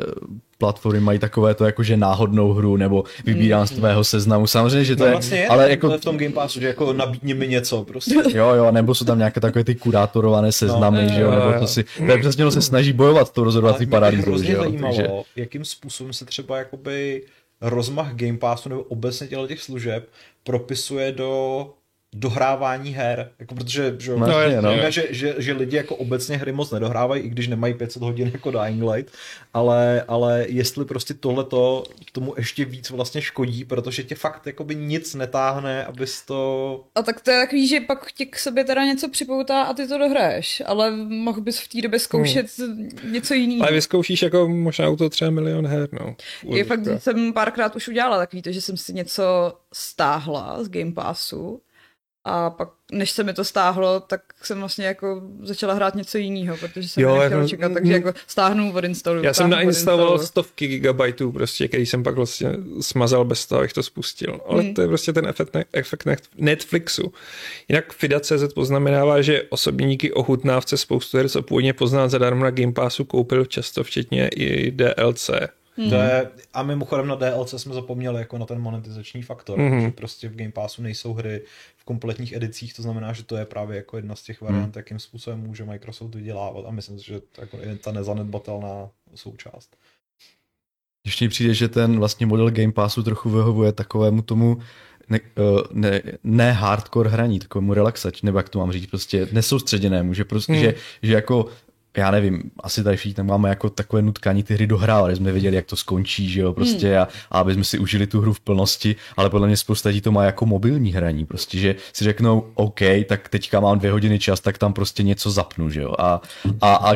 platformy mají takové to jako, že náhodnou hru nebo vybírám z tvého seznamu. Samozřejmě, že to No je, vlastně je, ale jako, v tom Game Passu, že jako nabídni mi něco prostě. jo, jo, nebo jsou tam nějaké takové ty kurátorované seznamy, No, že jo, jo, nebo to si, to je přesně, to se snaží bojovat s tou rozhodovací paralýzou, hrozně že jo, zajímalo, takže, jakým způsobem se třeba jakoby rozmach Game Passu nebo obecně těch služeb propisuje do dohrávání her, jako protože že, jo, No, jasně, no. víme, že, že, že, lidi jako obecně hry moc nedohrávají, i když nemají 500 hodin jako Dying Light, ale, ale jestli prostě tohleto tomu ještě víc vlastně škodí, protože tě fakt jakoby nic netáhne, abys to... A tak to je takový, že pak tě k sobě teda něco připoutá a ty to dohraješ, ale mohl bys v té době zkoušet něco jiného. Ale vyzkoušíš jako možná u toho třeba milion her, no. Je fakt, jsem párkrát už udělala takový to, že jsem si něco stáhla z Game Passu a pak, než se mi to stáhlo, tak jsem vlastně jako začala hrát něco jiného, protože jsem Jo, nechtěla jako- čekat, takže jako stáhnu, odinstaluju. Já jsem nainstaloval stovky gigabajtů, prostě, který jsem pak vlastně smazal bez toho, abych to spustil. Ale Hmm. to je prostě ten efekt, efekt net- Netflixu. Jinak FIDA.cz poznamenává, že osobníky ochutnávce spoustu her, co původně poznal zadarmo na Game Passu, koupil často včetně i DLC. Hmm. To je, a mimochodem na DLC jsme zapomněli jako na ten monetizační faktor, mm-hmm. že prostě v Game Passu nejsou hry v kompletních edicích, to znamená, že to je právě jako jedna z těch variant, mm. jakým způsobem může Microsoft vydělávat a myslím si, že to jako je ta nezanedbatelná součást. Ještě mi přijde, že ten vlastně model Game Passu trochu vyhovuje takovému tomu ne, eh, ne, ne hardcore hraní, takovému relaxač, nebo jak to mám říct, prostě nesoustředěnému, že prostě, Hmm. že, že jako já nevím, asi tady všichni tam máme jako takové nutkání ty hry dohrávat, jsme věděli, jak to skončí, že jo, prostě Hmm. a, a aby jsme si užili tu hru v plnosti, ale podle mě spousta lidí to má jako mobilní hraní, prostě, že si řeknou, OK, tak teďka mám dvě hodiny čas, tak tam prostě něco zapnu, že jo, a, a, a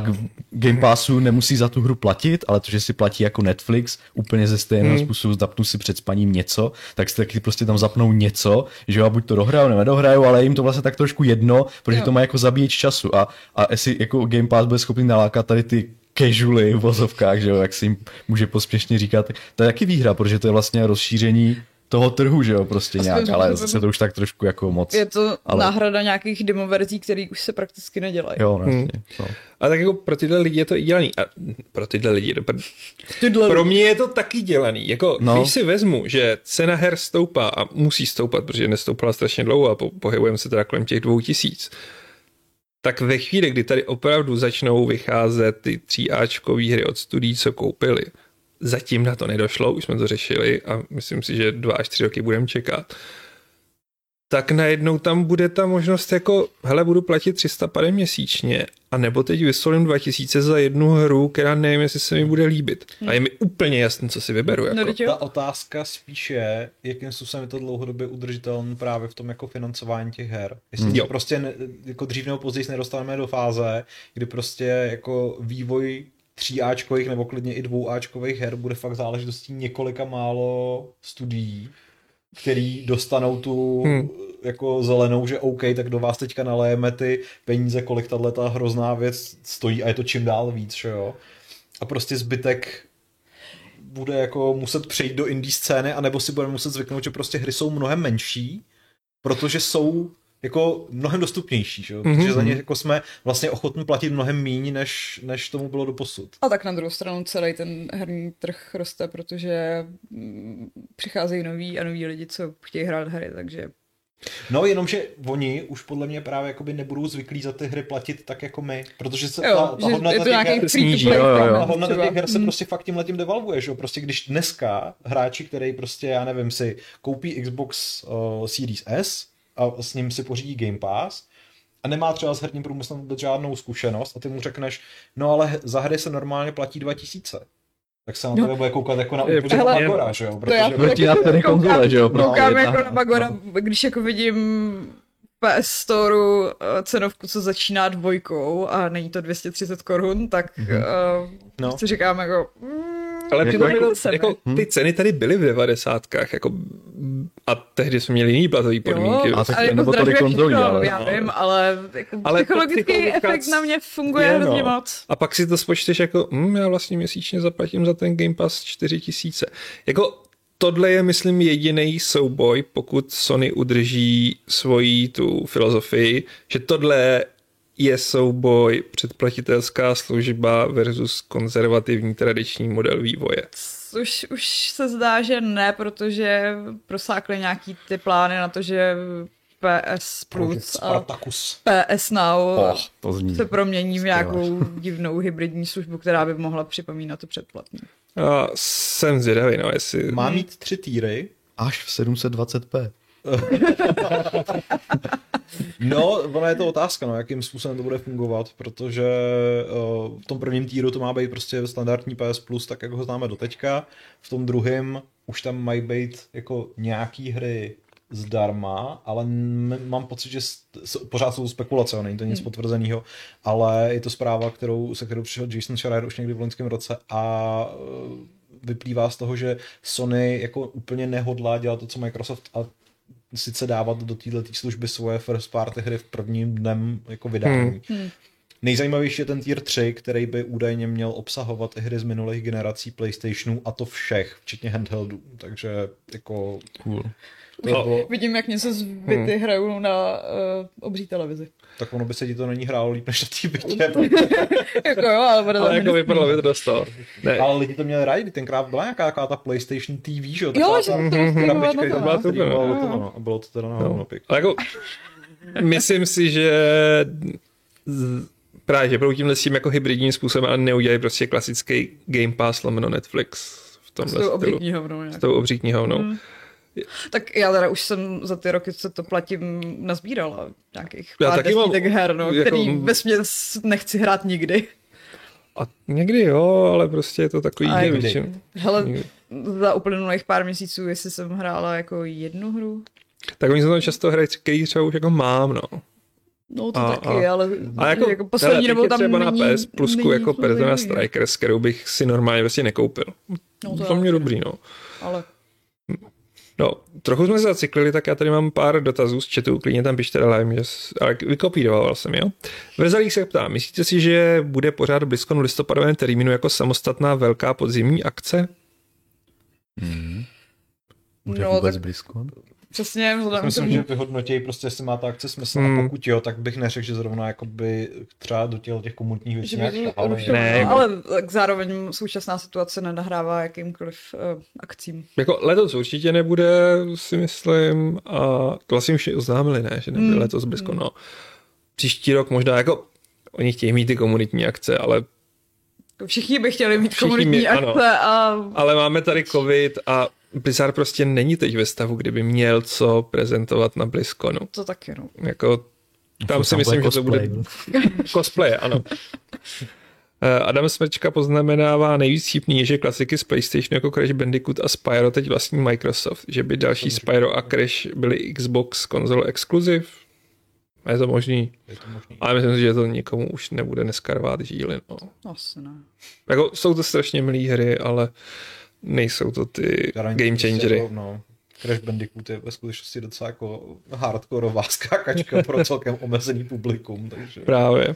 Game Passu nemusí za tu hru platit, ale to, že si platí jako Netflix, úplně ze stejného Hmm. způsobu zapnu si před spaním něco, tak si taky prostě tam zapnou něco, že jo, a buď to dohrajou, nebo nedohrajou, ale jim to vlastně tak trošku jedno, protože Jo. to má jako zabíječ času a, a jestli jako Game Pass bude schopný nalákat tady ty casually v vozovkách, že jo, jak si jim může pospěšně říkat, to je taky výhra, protože to je vlastně rozšíření toho trhu, že jo, prostě Aspoň nějak, ale zase to už tak trošku jako moc. Je to Ale- náhrada nějakých demoverzí, které už se prakticky nedělají. Jo, no, jasně. No. A tak jako pro tyhle lidi je to i dělaný. A pro tyhle lidi, prd- Tyhle pro mě je to taky dělaný. Jako, No. no. když si vezmu, že cena her stoupá a musí stoupat, protože nestoupala strašně dlouho a po, pohybujeme se teda kolem těch dvou tisíc, tak ve chvíli, kdy tady opravdu začnou vycházet ty tříáčkové hry od studií, co koupili, zatím na to nedošlo, už jsme to řešili a myslím si, že dva až tři roky budeme čekat, tak najednou tam bude ta možnost jako, hele, budu platit 300 pade měsíčně, a nebo teď vysolím 2000 za jednu hru, která nevím, jestli se mi bude líbit. A je mi úplně jasný, co si vyberu. Jako. No, teď jo. Ta otázka spíš je, jakým způsobem je to dlouhodobě udržitelné právě v tom jako financování těch her. Jestli Hmm. hmm. Jo. prostě ne, jako dřív nebo později se nedostaneme do fáze, kdy prostě jako vývoj tříáčkových nebo klidně i dvouáčkových her bude fakt záležitostí několika málo studií, který dostanou tu Hmm. jako zelenou, že OK, tak do vás teďka naléjeme ty peníze, kolik tahle ta hrozná věc stojí a je to čím dál víc, že jo. A prostě zbytek bude jako muset přejít do indie scény, anebo si budeme muset zvyknout, že prostě hry jsou mnohem menší, protože jsou jako mnohem dostupnější, že? jo? Mhm. protože za ně jako jsme vlastně ochotni platit mnohem méně, než, než tomu bylo do posud. A tak na druhou stranu celý ten herní trh roste, protože mm, přicházejí noví a noví lidi, co chtějí hrát hry, takže No jenomže oni už podle mě právě jakoby nebudou zvyklí za ty hry platit tak jako my, protože se jo, ta, ta hodnota těch her, sníží, jo, jo, jo. format hodnota těch her se Mm. prostě fakt tím letím devalvuje, že jo? Prostě když dneska hráči, který prostě, já nevím, si koupí Xbox uh, Series S a s ním si pořídí Game Pass a nemá třeba s herním průmyslem vůbec žádnou zkušenost a ty mu řekneš, no ale za hry se normálně platí 2000. Tak se na No. tebe bude koukat jako na úplně hele, Magora, že jo? To já Protože Vrtí na tedy konzole, že jo? Koukám právě, jako tak. na Magora, když jako vidím PS Storeu eh, cenovku, co začíná dvojkou a není to 230 korun, tak mm-hmm. No. uh, si říkám jako... Mm, Ale Jako- jako- jako, jako, ty ceny tady byly v 90. Jako, a tehdy jsme měli jiný platové podmínky. Jo, A tak ale jako nebo tolik konzolí, ale- já vím, ale, jako Ale to psychologický efekt na mě funguje je, no. hrozně moc. A pak si to spočteš jako, hm, já vlastně měsíčně zaplatím za ten Game Pass 4 tisíce. Jako tohle je, myslím, jediný souboj, pokud Sony udrží svoji tu filozofii, že tohle je souboj předplatitelská služba versus konzervativní tradiční model vývoje. Už, už se zdá, že ne, protože prosákly nějaký ty plány na to, že PS Plus a. PS Now Oh, to zní. se promění v skvěle. nějakou divnou hybridní službu, která by mohla připomínat to předplatný. A jsem zvědavý, no, jestli... Má mít tři týry, Až v 720p. No, ona je to otázka, no, jakým způsobem to bude fungovat, protože uh, v tom prvním týru to má být prostě standardní PS Plus, tak jak ho známe do teďka. V tom druhém už tam mají být jako nějaký hry zdarma, ale m- mám pocit, že s- s- pořád jsou spekulace, jo, není to nic potvrzeného, ale je to zpráva, kterou, se kterou přišel Jason Schreier už někdy v loňském roce a uh, vyplývá z toho, že Sony jako úplně nehodlá dělat to, co Microsoft a sice dávat do této služby svoje first party hry v prvním dnem jako vydání. Hmm. Nejzajímavější je ten tier 3, který by údajně měl obsahovat i hry z minulých generací PlayStationů a to všech, včetně handheldů. Takže jako Cool. By bylo, Vidím, jak něco z byty hrajou na uh, obří televizi. tak ono by se ti to není hrálo líp než na té bytě. jako jo, ale bude Ale to jako vypadalo by to dost to. Ne, Ale lidi to měli rádi, tenkrát byla nějaká taková ta PlayStation TV, že jo? Jo, že to bylo to, no. bylo, no. to, no, a bylo to teda na hovno. Ale jako, myslím si, že z- právě, že budou tímhle s tím jako hybridním způsobem a neudělají prostě klasický Game Pass lomeno Netflix v S tomhle tou stylu. obří knihovnou. S tou obří knihovnou. Mm. Tak já teda už jsem za ty roky, co to platím, nazbírala nějakých Já pár taky mám, her, no, jako- který vesměs nechci hrát nikdy. A někdy jo, ale prostě je to takový A někdy. Hele, Nikdy. za uplynulých pár měsíců, jestli jsem hrála jako jednu hru, Tak oni jsou tam často hrají, který třeba už jako mám, no. no to A- taky, a- ale, A jako, jako poslední dobou tam třeba není, na PS Plusku není jako Persona. Strikers, kterou bych si normálně prostě nekoupil. No, to to mě dobrý, no. Ale No, trochu jsme se zacyklili, tak já tady mám pár dotazů z chatu, klidně tam pište že s- ale vykopíroval jsem, jo. Vrzalík se ptá, myslíte si, že bude pořád blízko v listopadovém termínu jako samostatná velká podzimní akce? Bude No, vůbec tak- blízko? Přesně, vzhledem Myslím, tomu, že vyhodnotí prostě, jestli má ta akce smysl Hmm. a pokud jo, tak bych neřekl, že zrovna jakoby třeba do těchto těch komunitních věcí nějak rušilo, Ne, no, jako- ale tak zároveň současná situace nenahrává jakýmkoliv uh, akcím. Jako letos určitě nebude, si myslím, a to vlastně už je oznámili, ne, že nebude Mm. letos blízko, no. Příští rok možná jako, oni chtějí mít ty komunitní akce, ale, Všichni by chtěli mít Všichni komunitní ano. akce a ale máme tady covid a Blizzard prostě není teď ve stavu, kdyby měl co prezentovat na BlizzConu. to taky, no. Jako, tam si Tam myslím, že to bude cosplay, ano. Eh, Adam Smrčka poznamenává nejvíc vtipný, že klasiky z PlayStationu jako Crash Bandicoot a Spyro teď vlastní Microsoft, že by další Spyro a Crash byly Xbox konzol exclusive. Je to možný, Je to možný. ale myslím si, že to nikomu už nebude dneska rvát žíly. No. Asi ne. Jako, jsou to strašně milé hry, ale nejsou to ty Garantuji game prostě changery. Jako, no, Crash Bandicoot je ve skutečnosti docela jako hardkorová skákačka pro celkem omezený publikum, takže... Právě.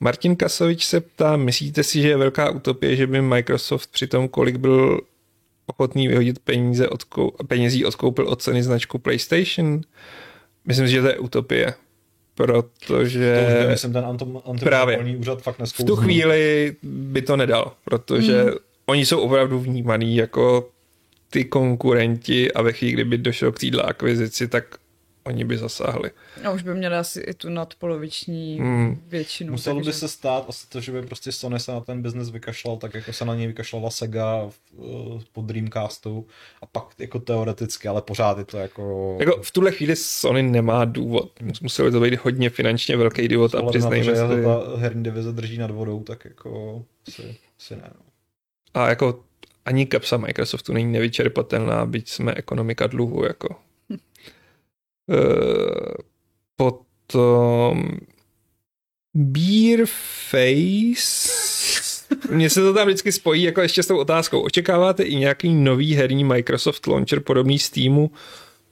Martin Kasovič se ptá, myslíte si, že je velká utopie, že by Microsoft při tom, kolik byl ochotný vyhodit peníze odkou- penězí odkoupil od ceny značku PlayStation? Myslím si, že to je utopie, protože To už by, myslím, ten antom- Právě. úřad fakt v tu chvíli by to nedal, protože Hmm. Oni jsou opravdu vnímaný jako ty konkurenti a ve chvíli, kdyby došlo k téhle akvizici, tak oni by zasáhli. A už by měli asi i tu nadpoloviční Hmm. většinu. Muselo by takže- se stát asi to, že by prostě Sony se na ten biznes vykašlal, tak jako se na něj vykašlala Sega v, eh, po Dreamcastu a pak jako teoreticky, ale pořád je to jako... Jako v tuhle chvíli Sony nemá důvod. Muselo by to být hodně finančně velký důvod a na to, přiznejme že si. ta herní divize drží nad vodou, tak jako si, si ne. No. A jako ani kapsa Microsoftu není nevyčerpatelná, byť jsme ekonomika dluhu, jako. Eh, Potom Beer Face. Mně se to tam vždycky spojí jako ještě s tou otázkou. Očekáváte i nějaký nový herní Microsoft launcher podobný Steamu?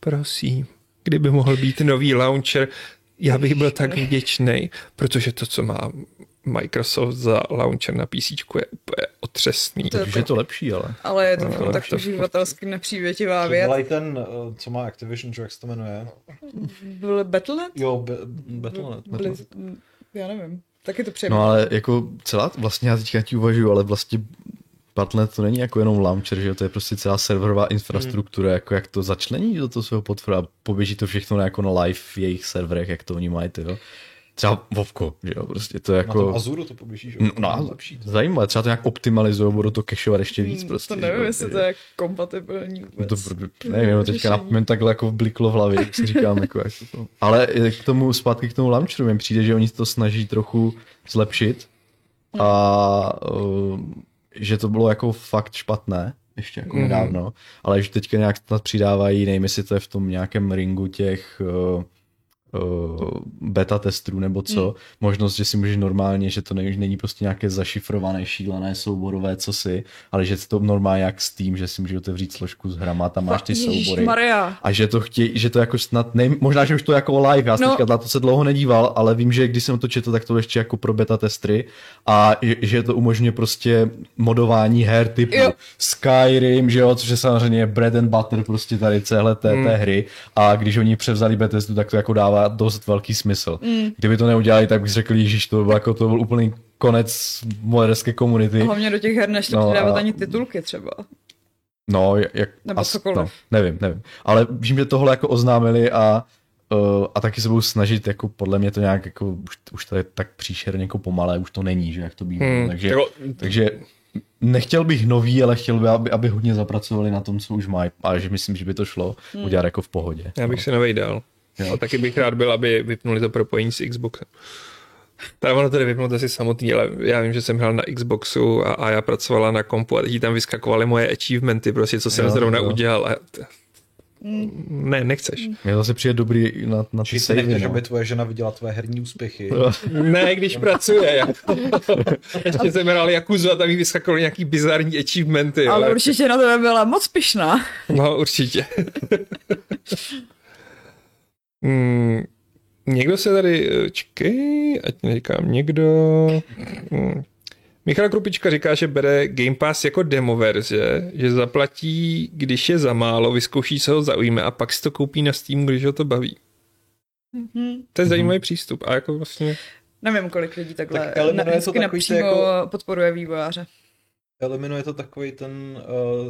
Prosím, kdyby mohl být nový launcher, já bych byl tak vděčný, protože to, co má Microsoft za launcher na PC je otřesný. To je Takže je to lepší, ale. Ale je to No, no, tak to- uživatelsky nepřívětivá věc. Dělají ten, eh, co má Activision, že jak se to jmenuje? Byl Battle.net? Jo, Be- Battle.net. Blizz... Já nevím. Taky to přejme. No ale jako celá, vlastně já teďka ti uvažuju, ale vlastně Battle.net to není jako jenom launcher, že jo, to je prostě celá serverová infrastruktura, hmm. jako jak to začlení do toho svého portfolia a poběží to všechno na, jako na live v jejich serverech, jak to oni mají, ty jo. Třeba Vovko, že jo, prostě to je Na tom jako... Azuru to poběží, že? No, To no, lepší. zajímavé, třeba to nějak optimalizují, budou to cashovat ještě víc Hmm, prostě. to nevím, jo, jestli to je kompatibilní vůbec. to, nevím, teďka na, mě takhle jako bliklo v hlavě, jak si říkám, jako, jak to. Ale k tomu, zpátky k tomu launcheru, mi přijde, že oni to snaží trochu zlepšit a uh, že to bylo jako fakt špatné, ještě jako Mhm. nedávno, ale že teďka nějak snad přidávají, nevím, jestli to je v tom nějakém ringu těch uh, beta testů nebo co, Hmm. možnost, že si můžeš normálně, že to není, není prostě nějaké zašifrované, šílené souborové cosi, ale že to normálně jak Steam, že si můžeš otevřít složku s hrama, tam máš ty soubory. Maria. A že to chtějí, že to jako snad, ne, možná, že už to jako live, já jsem No. na to se dlouho nedíval, ale vím, že když jsem to četl, tak to ještě jako pro beta testry a že, že to umožňuje prostě modování her typu Jo. Skyrim, že jo, což je samozřejmě bread and butter prostě tady celé té, Hmm. té hry a když oni převzali Bethesdu, tak to jako dává dost velký smysl. Hmm. Kdyby to neudělali, tak bych řekl, že to byl, jako to byl úplný konec moderské komunity. Hlavně do těch her nešli No přidávat a- ani titulky třeba. No, jak, Nebo as- cokoliv. No, nevím, nevím. Ale vím, že tohle jako oznámili a, uh, a taky se budou snažit, jako podle mě to nějak, jako, už, už to je tak příšerně jako pomalé, už to není, že jak to bývá. Hmm, takže, jako, takže nechtěl bych nový, ale chtěl bych, aby, aby hodně zapracovali na tom, co už mají. A že myslím, že by to šlo Hmm. udělat jako v pohodě. já bych si novej dal. Jo. A taky bych rád byl, aby vypnuli to propojení s Xboxem. Teda ono to jde vypnout asi samotný, ale já vím, že jsem hrál na Xboxu a, a já pracovala na kompu a teď tam vyskakovaly moje achievementy, prostě co jsem Jo, zrovna jo. udělal. A t- ne, nechceš. Mě zase přijde dobrý na, na ty savey, nechceš, no. aby tvoje žena viděla tvoje herní úspěchy. Ne, když pracuje. Jako. Ještě jsem hrál Jakuzu a tam jí vyskakovaly nějaký bizarní achievementy. Ale jo. určitě na tebe byla moc pyšná. No, určitě. mm, někdo se tady, eh, čekej, ať neříkám někdo. Mm, Michal Krupička říká, že bere Game Pass jako demo verze, že zaplatí, když je za málo, vyzkouší se ho zaujme a pak si to koupí na Steam, když ho to baví. Mhm. To je zajímavý přístup a jako vlastně Nevím, kolik lidí takhle Tak tak eliminuje to takový to napřímo jako- podporuje vývojáře. Eliminuje to takový ten,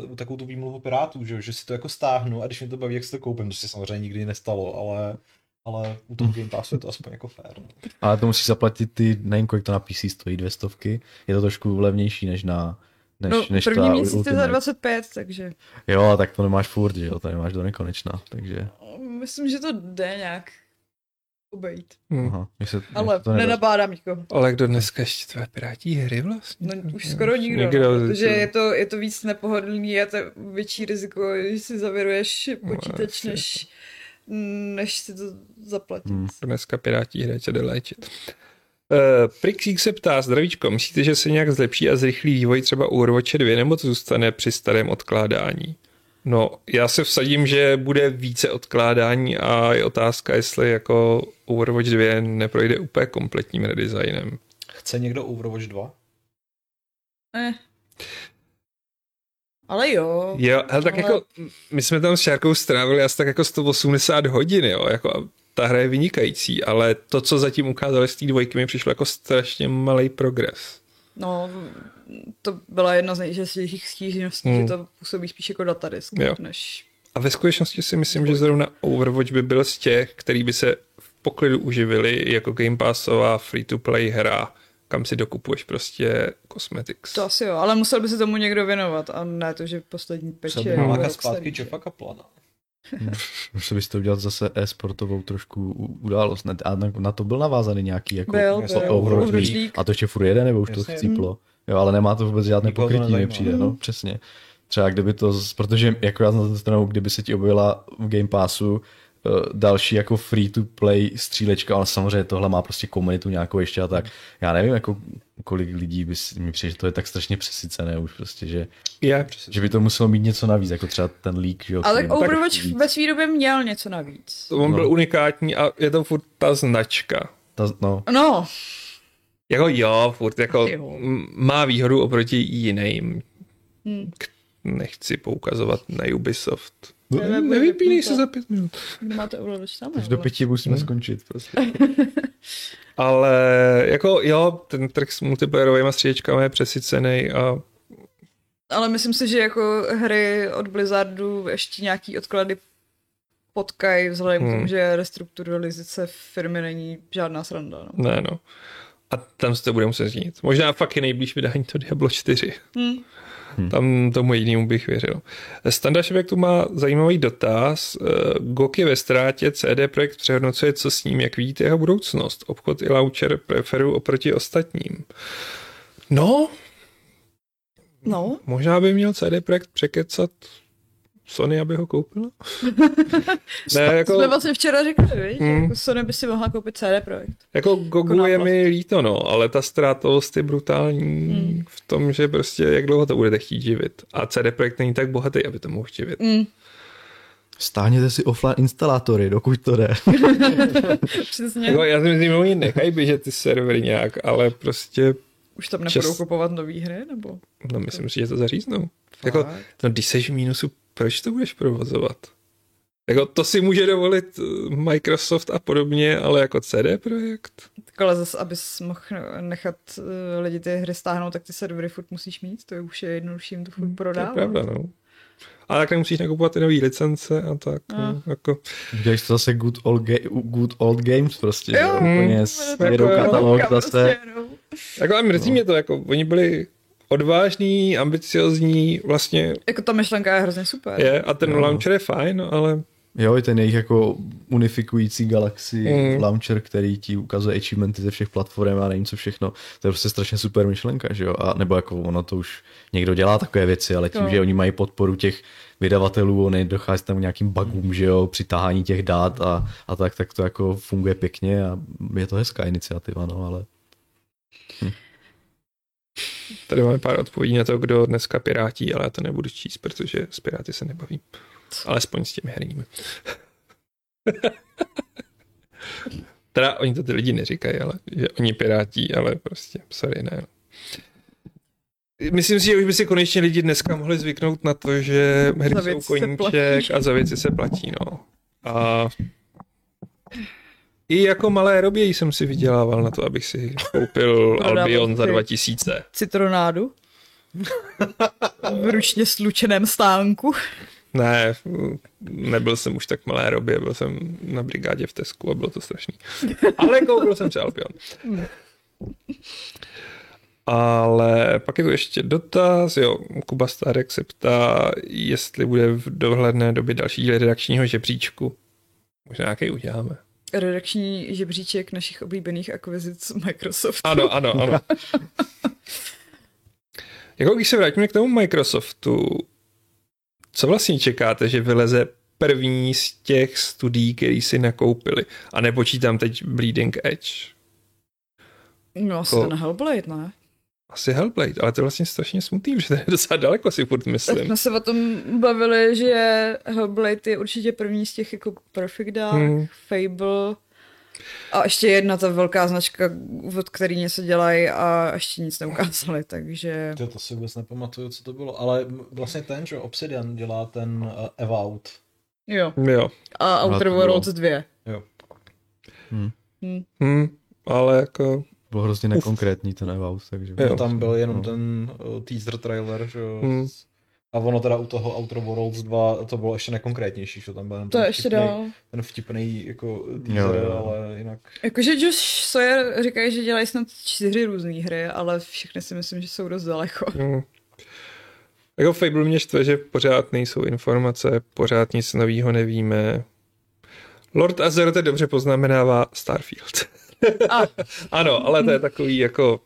uh, takovou tu výmluvu pirátů, že, že si to jako stáhnu a když mi to baví, jak si to koupím, to se samozřejmě nikdy nestalo, ale, ale u toho Game Passu je to aspoň jako fair. no. Ale to musíš zaplatit ty, nevím kolik to na PC stojí, dvě stovky. Je to trošku levnější než na než, No, než první ta měsíc je za Ultimate. 25, takže Jo, a tak to nemáš furt, že jo, to nemáš do nekonečna, takže... myslím, že to jde nějak obejít. hm. Aha, se, Ale to nenabádám nikoho. Ale kdo dneska ještě tvé pirátí hry vlastně? No, už skoro nikdo, Nikdo, no, protože to- je to, je to víc nepohodlný a to je větší riziko, když si zavěruješ počítač, asi. než, než si to zaplatit. Hmm. Dneska pirátí hry tě jde léčit. Uh, Prixík se ptá, zdravíčko, myslíte, že se nějak zlepší a zrychlí vývoj třeba u Overwatche 2, nebo to zůstane při starém odkládání? No, já se vsadím, že bude více odkládání a je otázka, jestli jako Overwatch 2 neprojde úplně kompletním redesignem. Chce někdo Overwatch 2? Eh. Ale jo. Jo, ale tak Ale- jako, my jsme tam s Šárkou strávili asi tak jako 180 hodin, jo, jako a ta hra je vynikající, ale to, co zatím ukázali z té dvojky, mi přišlo jako strašně malý progres. No, to byla jedna z nejčastějších stížností, Hmm. že to působí spíš jako datadisk, Jo. než... A ve skutečnosti si myslím, že zrovna Overwatch by byl z těch, který by se v poklidu uživili jako Game Passová free-to-play hra, kam si dokupuješ prostě cosmetics. To asi jo, ale musel by se tomu někdo věnovat a ne to, že poslední peče rok zpátky starý. Jeffa Musel bys to udělat zase e-sportovou trošku událost. A na, na to byl navázaný nějaký jako Byl, byl. League. A to ještě furt jede, nebo už Jasně. to chcíplo? Jo, ale nemá to vůbec žádné Nikoho pokrytí, mi přijde, no, přesně. Třeba kdyby to, protože jako já na druhou stranu, kdyby se ti objevila v Game Passu další jako free to play střílečka, ale samozřejmě tohle má prostě komunitu nějakou ještě a tak. Já nevím, jako kolik lidí by si, mi přijde, že to je tak strašně přesycené už prostě, že, Je. že by to muselo mít něco navíc, jako třeba ten leak, že jo. Ale Overwatch ve své době měl něco navíc. On byl No. unikátní a je to furt ta značka. Ta, no, No, Jako jo, furt jako Jo. má výhodu oproti jiným. Hmm. Nechci poukazovat na Ubisoft. Ne, ne, Nevypínej ne, se za pět minut. kde máte tam? takže do pěti musíme skončit prostě. Ale jako jo, ten trh s multiplayerovými střílečkami je přesycený a Ale myslím si, že jako hry od Blizzardu ještě nějaký odklady potkají vzhledem Hmm. k tomu, že restrukturalizace firmy není žádná sranda. No. ne no. A tam se to bude muset změnit. Možná fakt je nejblíž vydání to Diablo 4. Hmm. Tam tomu jedinému bych věřil. Standa Šebek tu má zajímavý dotaz. Eh, GOG je ve ztrátě, CD Projekt přehodnocuje, co s ním, jak vidíte jeho budoucnost. Obchod i launcher preferují oproti ostatním. No, No, možná by měl CD Projekt překecat Sony, aby ho koupila. ne, jako... jsme vlastně včera řekli, víš? Hmm. Hmm. Jako Sony by si mohla koupit CD Projekt. jako Gogu Jako je mi líto, no, ale ta ztrátovost je brutální Hmm. v tom, že prostě jak dlouho to budete chtít živit. A CD Projekt není tak bohatý, aby to mohl živit. Mm. Stáhněte si offline instalátory, dokud to jde. Přesně. Jako, já si myslím, že oni nechají běžet ty servery nějak, ale prostě, Už tam nebudou čas- kupovat nové hry, nebo? no myslím si, že to zaříznou. Jako, no když jsi v mínusu, proč to budeš provozovat? Jako to si může dovolit eh, Microsoft a podobně, ale jako CD Projekt? Tak ale zase, abys mohl nechat uh, lidi ty hry stáhnout, tak ty servery furt musíš mít, to je už je jednodušší jim to furt To je prodávat. pravda, no. Ale tak nemusíš nakupovat ty nové licence a tak. A. No, jako, Děláš to zase good old, ga- good old games prostě, Jo, jo, Hmm. úplně jedou jako- katalog zase. prostě jedou. jako ale mrzí No. mě to, jako oni byli odvážní, ambiciozní, vlastně Jako ta myšlenka je hrozně super. je a ten Jo. launcher je fajn, ale Jo, i ten jejich jako unifikující Galaxy Mm. launcher, který ti ukazuje achievementy ze všech platform a nevím co všechno. To je prostě strašně super myšlenka, že jo? A nebo jako ono to už někdo dělá takové věci, ale tím, Jo. že oni mají podporu těch vydavatelů, oni dochází tam k nějakým bugům, že jo, při tahání těch dát a, a tak, tak to jako funguje pěkně a je to hezká iniciativa, no, ale Tady máme pár odpovědí na to, kdo dneska pirátí, ale já to nebudu číst, protože s piráty se nebavím. Alespoň s těmi herními. teda oni to ty lidi neříkají, ale že oni pirátí, ale prostě sorry, ne. Myslím si, že už by si konečně lidi dneska mohli zvyknout na to, že hry jsou koníček a za věci se platí, no. A i jako malé robě jsem si vydělával na to, abych si koupil Albion za ty- 2000. Citronádu. v ručně slučeném stánku. Ne, nebyl jsem už tak malé robě, byl jsem na brigádě v Tesku a bylo to strašný. Ale koupil jsem si Albion. Ale pak je tu ještě dotaz, jo, Kuba Starek se ptá, jestli bude v dohledné době další díl redakčního žebříčku. Možná nějaký uděláme. Redakční žebříček našich oblíbených akvizic Microsoftu. Ano, ano, ano. jako když se vrátíme k tomu Microsoftu, co vlastně čekáte, že vyleze první z těch studií, který si nakoupili? A nepočítám teď Bleeding Edge. No, asi Ko- ten Hellblade, ne? Asi Hellblade, ale to je vlastně strašně smutný, že to je docela daleko si furt Tak myslím. jsme se o tom bavili, že Hellblade je určitě první z těch jako Perfect Dark, Hmm. hmm. Fable a ještě jedna ta velká značka, od který něco dělají a ještě nic neukázali, takže To, to si vůbec nepamatuju, co to bylo, ale vlastně ten, že Obsidian dělá ten uh, Evout. jo. Jo. A Outer Worlds 2. Jo. Hm, ale jako... Bylo hrozně nekonkrétní ten Evout, takže... Jo. Tam byl jenom No. ten uh, teaser trailer, že jo. Hmm. A ono teda u toho Outer Worlds 2 to bylo ještě nekonkrétnější, že tam byl jenom To ten je ještě vtipnej- dál. Ten vtipný jako teaser, Jo, jo, jo. ale jinak... Jakože Josh Sawyer říkají, že dělají snad čtyři různé hry, ale všechny si myslím, že jsou dost daleko. Hm. Jako Fable mě štve, že pořád nejsou informace, pořád nic nového nevíme. Lord Azeroth dobře poznamenává Starfield. A. Ano, ale to je takový jako...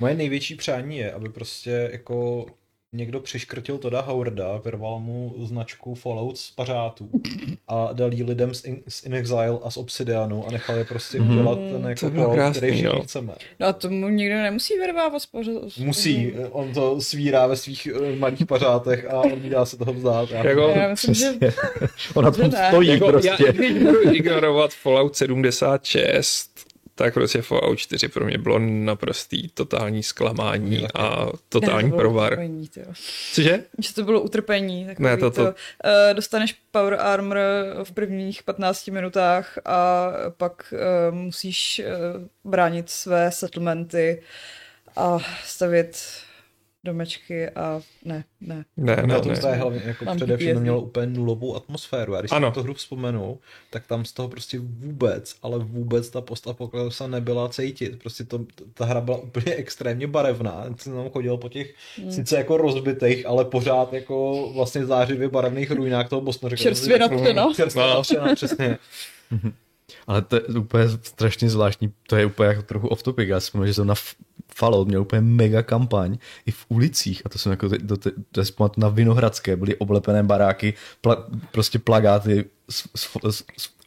Moje největší přání je, aby prostě jako někdo přiškrtil Toda Howarda, vyrval mu značku Fallout z pařátů a dal jí lidem z, In, z In Exile a z Obsidianu a nechal je prostě Mhm. udělat ten To jako Fallout, krásný, který všichni jo. chceme. no a tomu nikdo nemusí vyrvávat z pořadu. Musí, on to svírá ve svých eh, malých pařátech a odmítá se toho vzdát. Já Jako, Já myslím, že. Ona tam stojí jako prostě. já, ignorovat Fallout 76, tak prostě Fallout 4 pro mě bylo naprostý totální zklamání a totální Ne, to provar. utrpení, tyjo. Cože? Že to bylo utrpení. Ne, to- to, to-. Uh, dostaneš power armor v prvních 15 minutách a pak uh, musíš uh, bránit své settlementy a stavět domečky a ne, ne. Ne, Ne, ne, to ne. je hlavně jako Mám především PTSD. mělo úplně nulovou atmosféru. A když Ano. si tu hru vzpomenu, tak tam z toho prostě vůbec, ale vůbec ta postapokalypsa nebyla cítit. Prostě to, ta hra byla úplně extrémně barevná. Jsem tam chodil po těch Hmm. sice jako rozbitých, ale pořád jako vlastně zářivě barevných ruinách toho jsem si, Čerstvě natřeno. Čerstvě No. natřeno, přesně. Ale to je úplně strašně zvláštní, to je úplně jako trochu off topic, já si vzpomínám, že jsem na Fallout měl úplně mega kampaň i v ulicích. A to jsem jako, to, to, to pamatuju na Vinohradské, byly oblepené baráky, pla, prostě plagáty s, s, s,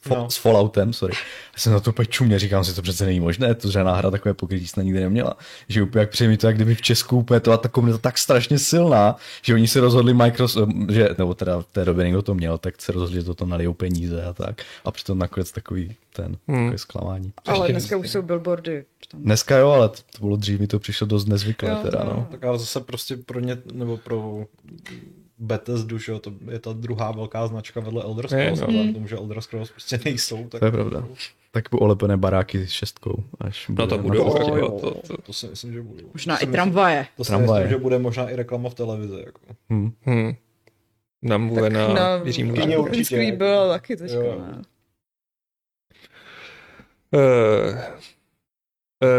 No. no. s Falloutem, sorry. Já jsem na to úplně čumě, říkám si, to přece není možné, to žádná hra takové pokrytí snad nikdy neměla. Že úplně jak přijde mi to, jak kdyby v Česku úplně to, ta komunita tak strašně silná, že oni se rozhodli Microsoft, že, nebo teda v té době někdo to měl, tak se rozhodli, že toto nalijou peníze a tak. A přitom nakonec takový ten, Hmm. takové zklamání. Ale dneska už jsou billboardy. Tam. Dneska jo, ale to bylo dřív, mi to přišlo dost nezvyklé Jo, teda, no. Tak ale zase prostě pro ně, nebo pro Bethesdu, že jo, to je ta druhá velká značka vedle Elder Je, Scrolls, no. a vzhledem k tomu, že Elder Scrolls prostě nejsou, tak To je pravda. Tak po olepené baráky s šestkou. Až No to bude budou, na To, jo, jo, to- to, to- to si myslím, že budou. Možná to i myslím- tramvaje. To si Tramvaje. myslím, že bude možná i reklama v televizi. Jako. Hm. Hm. Namluvená na Jiřím Kyně Lůžkem. určitě. Byla taky teďka, uh,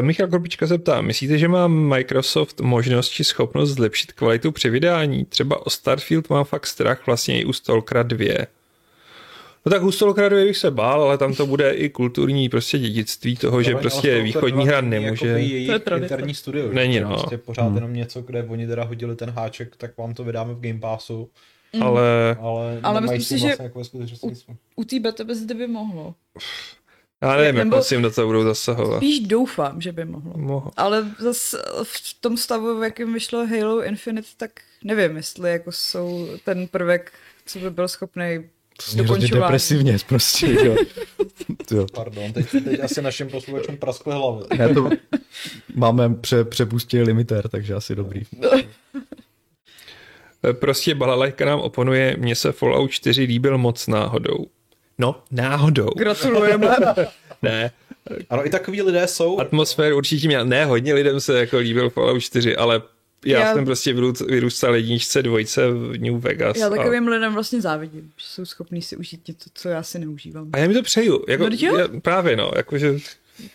Michal Korpička se ptá, myslíte, že má Microsoft možnost či schopnost zlepšit kvalitu při vydání? Třeba o Starfield mám fakt strach vlastně i u Stalkera 2. No tak u Stalkera 2 bych se bál, ale tam to bude i kulturní prostě dědictví toho, že Zároveň ale prostě východní 2 hra nemůže... To je tradice. interní studio. že? Není, To je no. Prostě pořád Hmm. jenom něco, kde oni teda hodili ten háček, tak vám to vydáme v Game Passu, Ale ale, Ale nemají myslím si, že vlastně jako nic. U té beta bez by mohlo. Já nevím, jak Nebo- moc jim do toho budou zasahovat. Spíš doufám, že by mohlo. Mohl. Ale zase v tom stavu, v jakém vyšlo Halo Infinite, tak nevím, jestli jako jsou ten prvek, co by byl schopný To zní depresivně prostě, jo. jo. Pardon, teď, teď asi našim posluchačům praskly hlavy. Ne, to, máme pře, přepustili limiter, takže asi dobrý. Prostě Balalajka nám oponuje, mně se Fallout 4 líbil moc náhodou. No, náhodou. Gratulujeme. ne, Ano, i takový lidé jsou. atmosféru určitě měl. Ne, hodně lidem se jako líbil Fallout 4, ale já, Já- jsem prostě vyrůst- vyrůstal jedničce, dvojce v New Vegas. Já a, takovým lidem vlastně závidím, že jsou schopní si užít něco, co já si neužívám. a já mi to přeju. Jako, No, já, právě no, jakože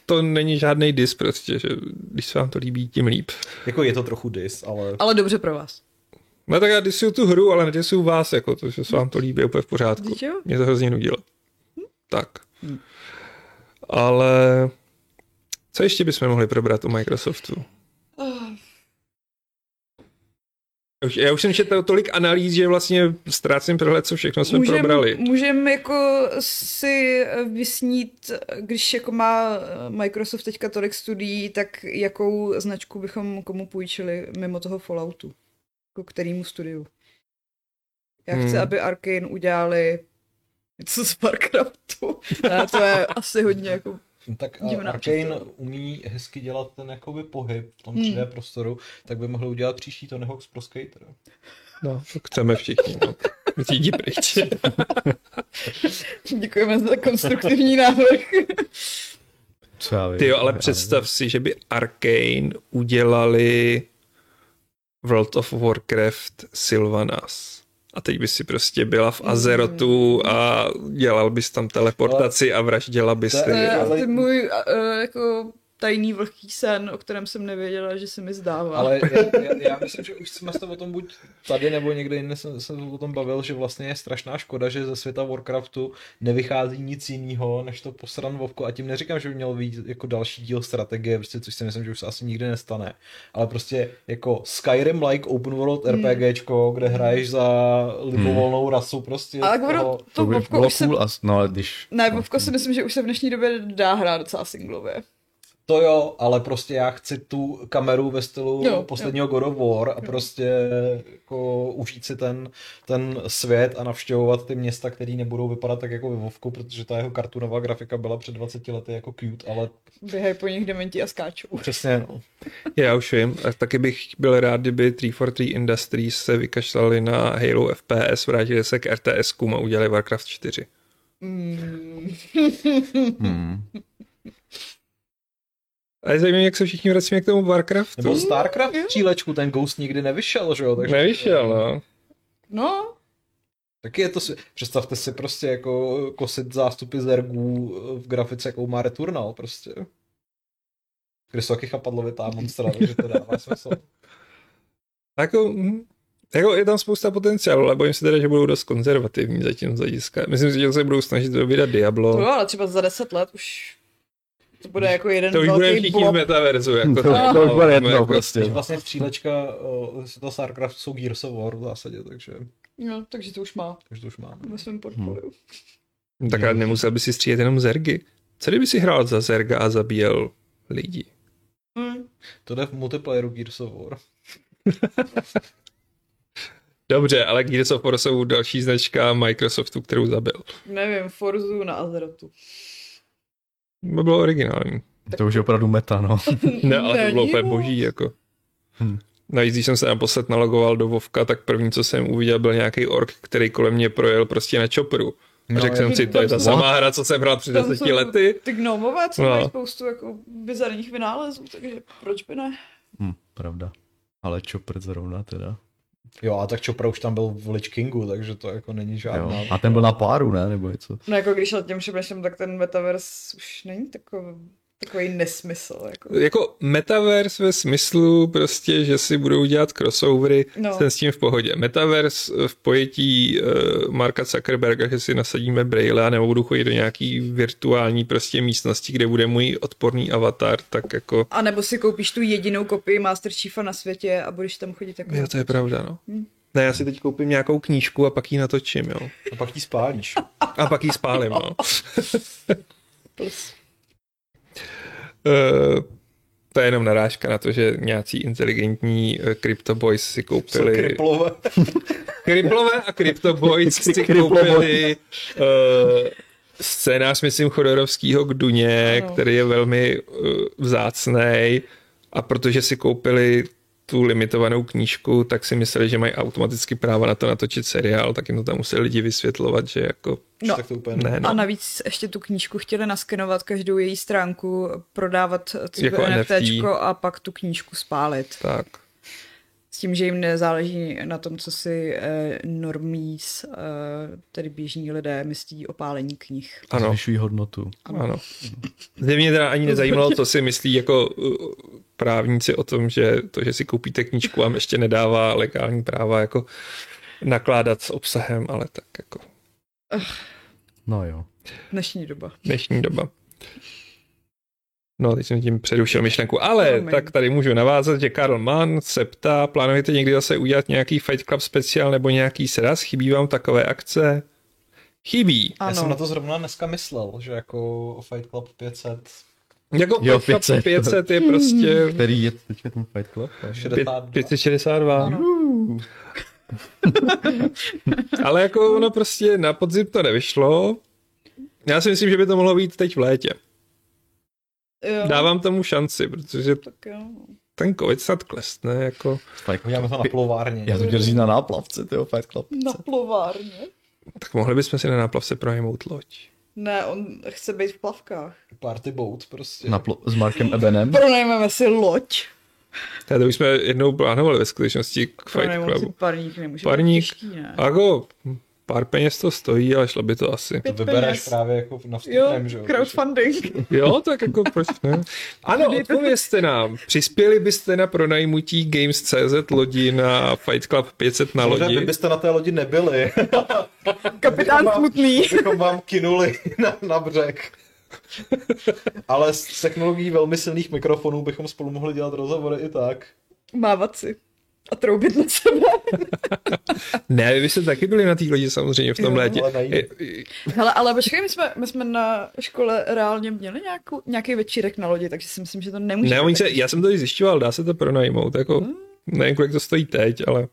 to není žádný dis prostě, že když se vám to líbí, tím líp. Jako je to trochu dis, ale... Ale dobře pro vás. No tak já disuju tu hru, ale nedisuju vás, jako to, že se vám to líbí úplně v pořádku. Mě to hrozně nudilo. Tak. Ale co ještě bychom mohli probrat u Microsoftu? Já už, já už jsem četl tolik analýz, že vlastně ztrácím přehled, co všechno jsme Můžem, probrali. můžem jako si vysnít, když jako má Microsoft teďka tolik studií, tak jakou značku bychom komu půjčili mimo toho Falloutu? Jako kterýmu studiu? Já chci, Hmm. aby Arkane udělali něco z Warcraftu. Ne, to je asi hodně jako... Tak a Divná Arkane umí hezky dělat ten jakoby pohyb v tom Hmm. 3D prostoru, tak by mohli udělat příští Tony Hawk's Pro Skater. No, to chceme všichni. No. Jdi pryč. Děkujeme za konstruktivní návrh. Co já vím. Ty jo, ale představ si, že by Arkane udělali World of Warcraft Sylvanas. A teď by si prostě byla v Azerotu a dělal bys tam teleportaci a vraždila bys To ty. je- můj uh, jako tajný vlhký sen, o kterém jsem nevěděla, že se mi zdává. Ale já, já, já myslím, že už jsme se o tom buď tady nebo někde jinde jsem, jsem o tom bavil, že vlastně je strašná škoda, že ze světa Warcraftu nevychází nic jiného, než to posran Vovko. A tím neříkám, že by měl být jako další díl strategie, prostě, což si myslím, že už se asi nikdy nestane. Ale prostě jako Skyrim-like open world Hmm. RPGčko, kde hraješ za libovolnou rasu prostě. Ale toho- ono, to, To by Vovko bylo už se... cool, as, no ale když... Ne, Vovko si myslím, že už se v dnešní době dá hrát docela singlově. To jo, ale prostě já chci tu kameru ve stylu Jo, posledního God of War a prostě jako užít si ten, ten svět a navštěvovat ty města, které nebudou vypadat tak jako ve Vovku, protože ta jeho kartunová grafika byla před 20 lety jako cute, ale Běhají po nich dementi a skáčou. přesně no. Já už vím. A taky bych byl rád, kdyby 343 Industries se vykašlali na Halo FPS, vrátili se k RTS a udělali Warcraft 4. Mm. Hmm. A je zajímavé, jak se všichni vracíme k tomu Warcraftu. Nebo Starcraft střílečku, ten Ghost nikdy nevyšel, že jo? Takže Nevyšel, no. No, Taky je to, si- představte si prostě jako kosit zástupy zergů v grafice, jakou má Returnal prostě. Kde jsou taky chapadlovitá monstra, takže to dává smysl. Jako, hm, jako je tam spousta potenciálu, ale bojím se teda, že budou dost konzervativní zatím z hlediska. Myslím si, že se budou snažit vydat Diablo. to jo, ale třeba za deset let už to bude jako jeden To bude velký v blob. metaverzu. Jako To, tak, to už bude no, jedno jako- prostě. Takže vlastně střílečka uh, to Starcraft jsou Gears of War v zásadě, takže, No, takže to už má takže to už máme. ve svém portfoliu. Tak ale nemusel by si střílet jenom zergy. Co kdyby si hrál za zerga a zabíjel lidi? Hmm. To jde v multiplayeru Gears of War. Dobře, ale Gears of War jsou další značka Microsoftu, kterou zabil. Nevím, Forzu na Azerotu. To bylo originální. To už je opravdu meta, no. Ne, ale to bylo úplně boží, jako. Hm. Navíc, když jsem se naposled nalogoval do Vovka, tak první, co jsem uviděl, byl nějaký ork, který kolem mě projel prostě na chopperu. A No, řekl jsem si, to je ta What? samá hra, co jsem hrál před Tam deseti jsou lety. Ty gnomové, co No. mají spoustu jako bizarních vynálezů, takže proč by ne? Hm, pravda. Ale Chopper zrovna teda. Jo, a tak Chopra už tam byl v Lich Kingu, takže to jako není žádná. Jo. A ten byl na páru, ne? Nebo něco. No jako když nad tím přemýšlím, tak ten metaverse už není takový, takový nesmysl. Jako. Jako metaverse ve smyslu prostě, že si budou dělat crossovery, No. jsem s tím v pohodě. Metaverse v pojetí uh, Marka Zuckerberga, že si nasadíme braille a nebo budu chodit do nějaký virtuální prostě místnosti, kde bude můj odporný avatar, tak jako... A nebo si koupíš tu jedinou kopii Master Chiefa na světě a budeš tam chodit jako... Jo, to je pravda, no. Hm. Ne, já si teď koupím nějakou knížku a pak ji natočím, jo. A pak ji spálíš. A pak ji spálím, no. Plus. Uh, to je jenom narážka na to, že nějací inteligentní uh, Crypto Boys si koupili... kriplové. Kriplové a Crypto Boys si koupili uh, scénář, myslím, Chodorovského k Duně, Ano. který je velmi uh, vzácný a protože si koupili tu limitovanou knížku, tak si mysleli, že mají automaticky práva na to natočit seriál, tak jim to tam museli lidi vysvětlovat, že jako... No, tak to úplně Ne, A no. navíc ještě tu knížku chtěli naskenovat každou její stránku, prodávat Jako NFT. A pak tu knížku spálit. Tak. S tím, že jim nezáleží na tom, co si eh, normís, eh, tedy běžní lidé, myslí o pálení knih. Ano. Zvyšují hodnotu. Ano. Zde mě teda ani nezajímalo, co si myslí jako uh, právníci o tom, že to, že si koupíte knížku, vám ještě nedává legální práva jako nakládat s obsahem, ale tak jako No jo. Dnešní doba. dnešní doba. No, teď jsem tím přerušil myšlenku, ale Promiň. tak tady můžu navázat, že Karl Mann se ptá, plánujete někdy zase udělat nějaký Fight Club speciál nebo nějaký sraz? Chybí vám takové akce? Chybí. Já jsem na Ano. to zrovna dneska myslel, že jako Fight Club 500, Jako Jo, Fight Club 500. 500 je prostě Který je teďka ten Fight Club? 62. 562. Ano. Ale jako ono prostě na podzim to nevyšlo. Já si myslím, že by to mohlo být teď v létě. Jo, Dávám tomu šanci, protože tak jo. ten covid snad klesne, jako... Uděláme to na plovárně. Já to říct na náplavce, tyjo, Fight Club. Na plovárně? Tak mohli bychom si na náplavce pronajmout loď. Ne, on chce být v plavkách. Party boat prostě. Na pl- s Markem Ebenem. Pronajmeme si loď. To už jsme jednou plánovali ve skutečnosti k Fight Clubu. parník, nemůže Parník. být těžký, ne? A jako pár peněz to stojí, ale šlo by to asi. To Pět vybereš peněz. právě jako na Jo, vstupném, že jo? crowdfunding. Jo, tak jako proč ne? Ano, odpovězte nám. Přispěli byste na pronajmutí Games.cz lodi na Fight Club 500 na lodi? vy byste na té lodi nebyli. Kapitán smutný. bychom vám kinuli na, na břeh. Ale s technologií velmi silných mikrofonů bychom spolu mohli dělat rozhovory i tak. Mávat si. A troubit na sebe. Ne, vy jste taky byli na té lodi samozřejmě v tom Jo, létě. Hele, ale počkej, my jsme, my jsme na škole reálně měli nějakou, nějaký večírek na lodi, takže si myslím, že to nemůže Ne, být oni se, já jsem to i zjišťoval, dá se to pronajmout, jako, Hmm. nevím, kolik to stojí teď, ale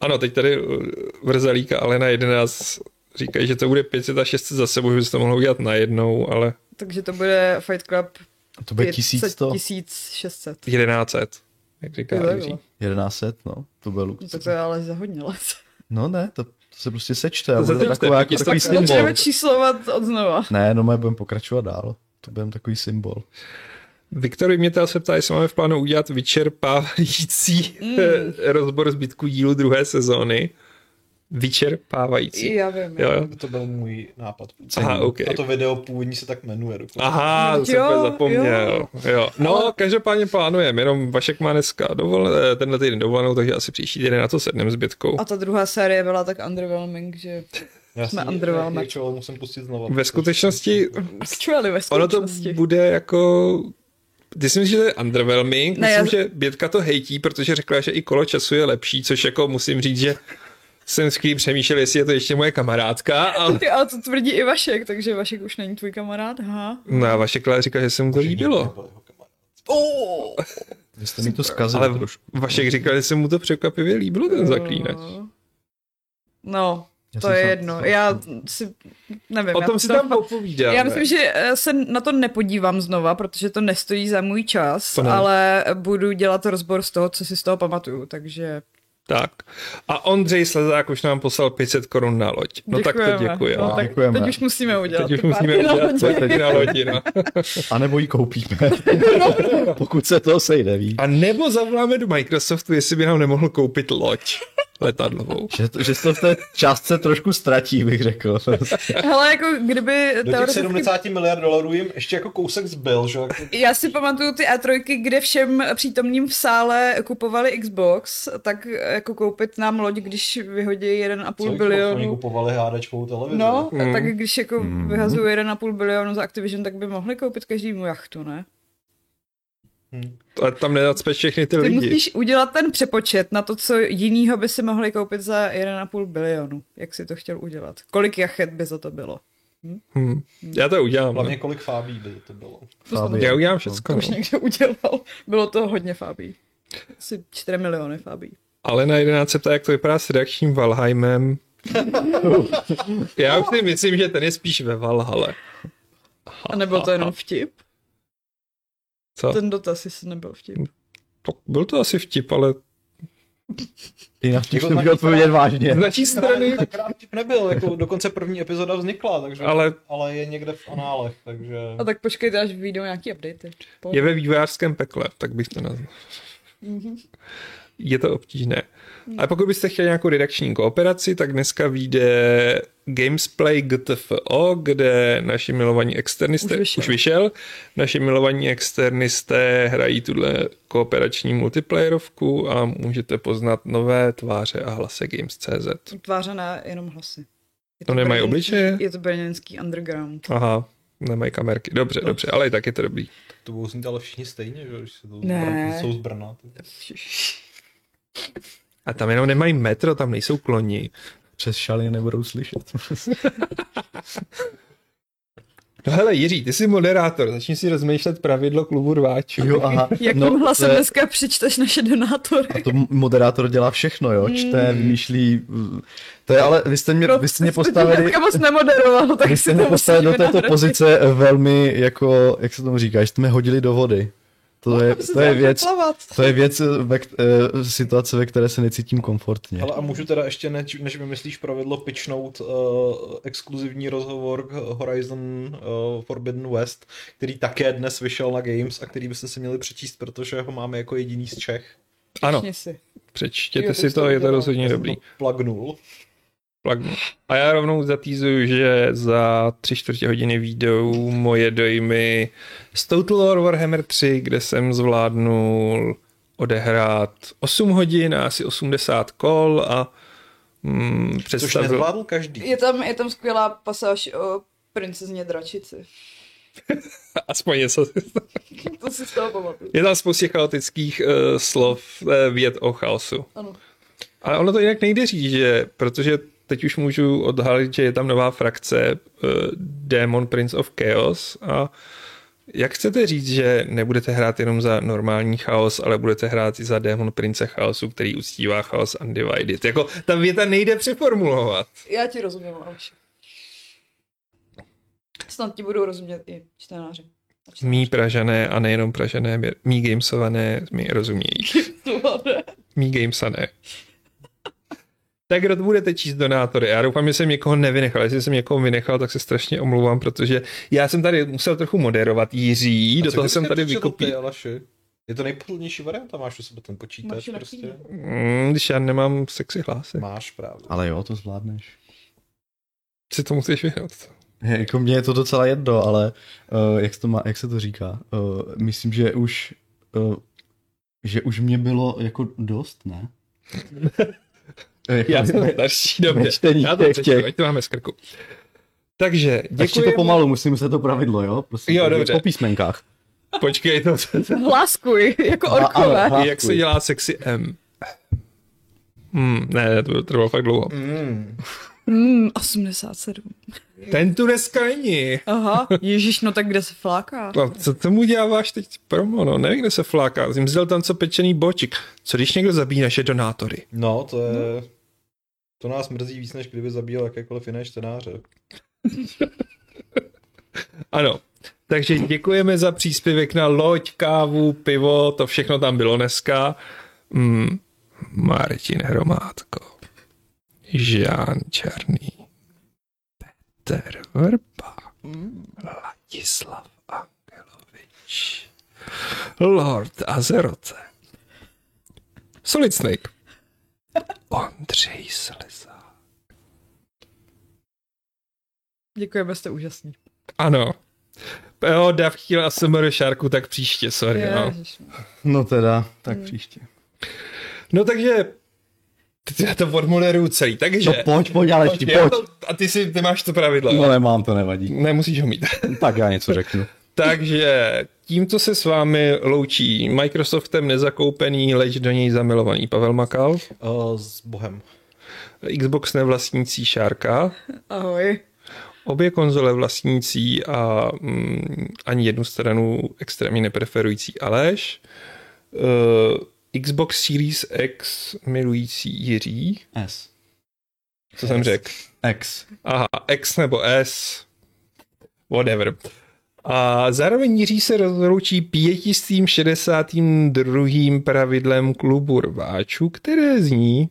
ano, teď tady uh, Vrzalíka Alena 11 říkají, že to bude 500 a 600 za sebou, že by se to mohlo udělat najednou, ale Takže to bude Fight Club To bude 500, 1100, 1600. 1100, jak říká Jo, Jiří. jo. 1100, no. To byl No, luk. tak to je ale za hodně let. No ne, to, to se prostě sečte. a To to taková, jako takový tak- symbol. Začneme číslovat od znova. Ne, no my budeme pokračovat dál. To budeme takový symbol. Viktor Vymětel se ptá, jestli máme v plánu udělat vyčerpávající mm. rozbor zbytku dílu druhé sezóny. Vyčerpávající. Já vím. Jo, jo. To byl můj nápad. Aha, OK. A to video původní se tak jmenuje. dokonce. Aha, to Jo, jsem úplně zapomněl. jo. Jo. No, každopádně plánujeme, jenom Vašek má dneska dovol, eh, tenhle týden dovolenou, takže asi příští týden na to sednem zbytkou. A ta druhá série byla tak underwhelming, že Já jsme actual musím pustit znova. Ve skutečnosti, actually ve ono to skutečnosti. bude jako... Ty si myslíš, že to je underwhelming? Ne, Myslím, já- že Bětka to hejtí, protože řekla, že i kolo času je lepší, což jako musím říct, že jsem s chvílí přemýšlel, jestli je to ještě moje kamarádka, ale... Ty, ale to tvrdí i Vašek, takže Vašek už není tvůj kamarád, aha. No a Vašek ale říkal, že se mu to líbilo. Oh. Vy jste mi to zkazili Ale trošku. Vašek říkal, že se mu to překvapivě líbilo, ten zaklínač. No, Já to je se- jedno. Já si nevím. O já tom si to- tam popovídáme. Já myslím, že eh, se na to nepodívám znova, protože to nestojí za můj čas, ale budu dělat rozbor z toho, co si z toho pamatuju, takže Tak. A Ondřej Slezák už nám poslal 500 korun na loď. No tak to děkujeme. děkuji. No, No, tak Děkujeme. teď už musíme udělat. Teď už musíme párty na udělat lodi. teď na lodi. No. A nebo ji koupíme. Pokud se to sejde, víš. A nebo zavoláme do Microsoftu, jestli by nám nemohl koupit loď letadlovou. Že, to- že se to v té částce trošku ztratí, bych řekl. Hele, jako kdyby Do těch teoreticky 70 miliard dolarů jim ještě jako kousek zbyl, že? Já si pamatuju ty A3, kde všem přítomným v sále kupovali Xbox, tak jako koupit nám loď, když vyhodí 1,5 co, Oni bilionu. kupovali hádačkovou televizi. No, Mm. tak když jako Mm. vyhazují 1,5 bilionu za Activision, tak by mohli koupit každému jachtu, ne? A tam nezacpeš všechny ty Ty lidi. musíš udělat ten přepočet na to, co jinýho by si mohli koupit za 1,5 bilionu, jak si to chtěl udělat. Kolik jachet by za to bylo? Hm. Já to udělám. Hlavně No. kolik fábí by to bylo. Fabie. Já udělám To všechno. už No. někdo udělal. Bylo to hodně fábí. Asi 4 miliony fábí. Ale na 11 se ptá, jak to vypadá s redakčním Valheimem. Já už si myslím, že ten je spíš ve Valhale. A nebyl to jenom vtip? Co? Ten dotaz, jestli nebyl vtip. To, byl to asi vtip, ale Jinak Jako to na můžu odpovědět vážně. z naší strany... Vtip nebyl, jako dokonce první epizoda vznikla, takže, Ale- ale je někde v análech, takže... A tak počkejte, až vyjdou nějaký updaty. Je ve vývojářském pekle, tak bych to nazval. Je to obtížné. A pokud byste chtěli nějakou redakční kooperaci, tak dneska vyjde Gamesplay GTFO, kde naši milovaní externisté, Už vyšel. už vyšel, naši milovaní externisté hrají tuhle kooperační multiplayerovku a můžete poznat nové tváře a hlasy Games.cz. Tváře na jenom hlasy. Je To nemají brněnský- obličeje? Je to brněnský underground. Aha, nemají kamerky. Dobře, dobře, ale i tak je to dobrý. To budou znít ale všichni stejně, že? Když se to Ne. jsou z Brna. A tam jenom nemají metro, tam nejsou kloni. Přes šaly nebudou slyšet. No hele, Jiří, ty jsi moderátor, začni si rozmýšlet pravidlo klubu rváčů. Jo, aha. Jakým No, hlasem to je- dneska přečteš naše donátory? A to moderátor dělá všechno, jo, čte, vymýšlí, to je ale, vy jste mě, vy jste mě postavili, Dneska moc nemoderoval, tak vy jste mě postavili do této nahradit. pozice velmi, jako, jak se tomu říká, že jste mě hodili do vody. To je, se to je věc, to je věc, ve, eh, situace, ve které se necítím komfortně. Ale a můžu teda ještě, než, než vymyslíš pravidlo, pitchnout uh, exkluzivní rozhovor k Horizon uh, Forbidden West, který také dnes vyšel na Games a který byste si měli přečíst, protože ho máme jako jediný z Čech. Ano, si. přečtěte Jo, si to, je to rozhodně dobrý. to Plugnul. Plugnu. A já rovnou zatýzuju, že za tři čtvrtě hodiny výjdou moje dojmy z Total War Warhammer 3, kde jsem zvládnul odehrát 8 hodin a asi 80 kol a mm, Což představil... nezvládl každý. Je tam, je tam skvělá pasáž o princezně dračici. Aspoň něco. To si z toho pamatuju. Je tam spoustě chaotických uh, slov, uh, věd o chaosu. Ano. Ale ono to jinak nejde říct, že, protože teď už můžu odhalit, že je tam nová frakce uh, Demon Prince of Chaos a jak chcete říct, že nebudete hrát jenom za normální chaos, ale budete hrát i za Demon Prince Chaosu, který uctívá chaos Undivided. Jako ta věta nejde přeformulovat. Já ti rozumím, Alši. Snad ti budou rozumět i čtenáři. A čtenářky. Mí pražané a nejenom pražané, mí gamesované mi rozumějí. Mí gamesané. Tak kdo to budete číst donátory? Já doufám, že jsem někoho nevynechal. Jestli jsem někoho vynechal, tak se strašně omlouvám, protože já jsem tady musel trochu moderovat Jiří, do co toho jsem je tady vykopil. Je to nejpohodlnější varianta, máš u sebe ten počítač Máš prostě. Mm, když já nemám sexy hlasy. Máš právě. Ale jo, to zvládneš. Si to musíš vyhnout. Je, Jako mně je to docela jedno, ale uh, jak, se to má, jak se to říká? Uh, myslím, že už uh, že už mě bylo jako dost, ne? Já jsem starší, dobře. Já to těch- přečtu, ať to máme z krku. Takže, Ještě to děkuji. pomalu, musím se to pravidlo, jo? Prosím, Jo, dobře. Po písmenkách. Počkej, to, Hláskuj, jako A- orkové. hláskuj. jak se dělá sexy M. Hmm, ne, to trvalo fakt dlouho. Mm. Hmm, 87. Ten tu dneska není. Aha, ježíš, no tak kde se fláká? No, co tomu děláváš teď promo, no, nevím, kde se fláká. Zmizel tam co pečený bočik. Co když někdo zabíjí naše donátory? No, to je... To nás mrzí víc, než kdyby zabíjel jakékoliv jiné čtenáře. Ano, takže děkujeme za příspěvek na loď, kávu, pivo, to všechno tam bylo dneska. Mm, Martin Hromádko, Žán Černý, Petr Vrba, Ladislav Angelovič, Lord Azerote, Solid Snake, Ondřej Sleza. Děkujeme, jste úžasní. Ano. Jo, Dav chtěl ASMR šárku, tak příště, sorry. No, Ježiš. No teda, tak příště. no takže teď já to odmoderuju celý, takže... No pojď, pojď, ale ještě já pojď. to, a ty, si, ty máš to pravidlo. No nemám, to nevadí. Nemusíš ho mít. Tak já něco řeknu. takže tímto se s vámi loučí Microsoftem nezakoupený, leč do něj zamilovaný Pavel Makal, Uh, s Bohem. Xbox nevlastnící Šárka, Ahoj. obě konzole vlastnící a mm, ani jednu stranu extrémně nepreferující Aleš, uh, Xbox Series X milující Jiří, S. co jsem řekl? X. Aha, X nebo S, whatever. A zároveň Jiří se rozloučí pětistým 62. pravidlem klubu rváčů, které zní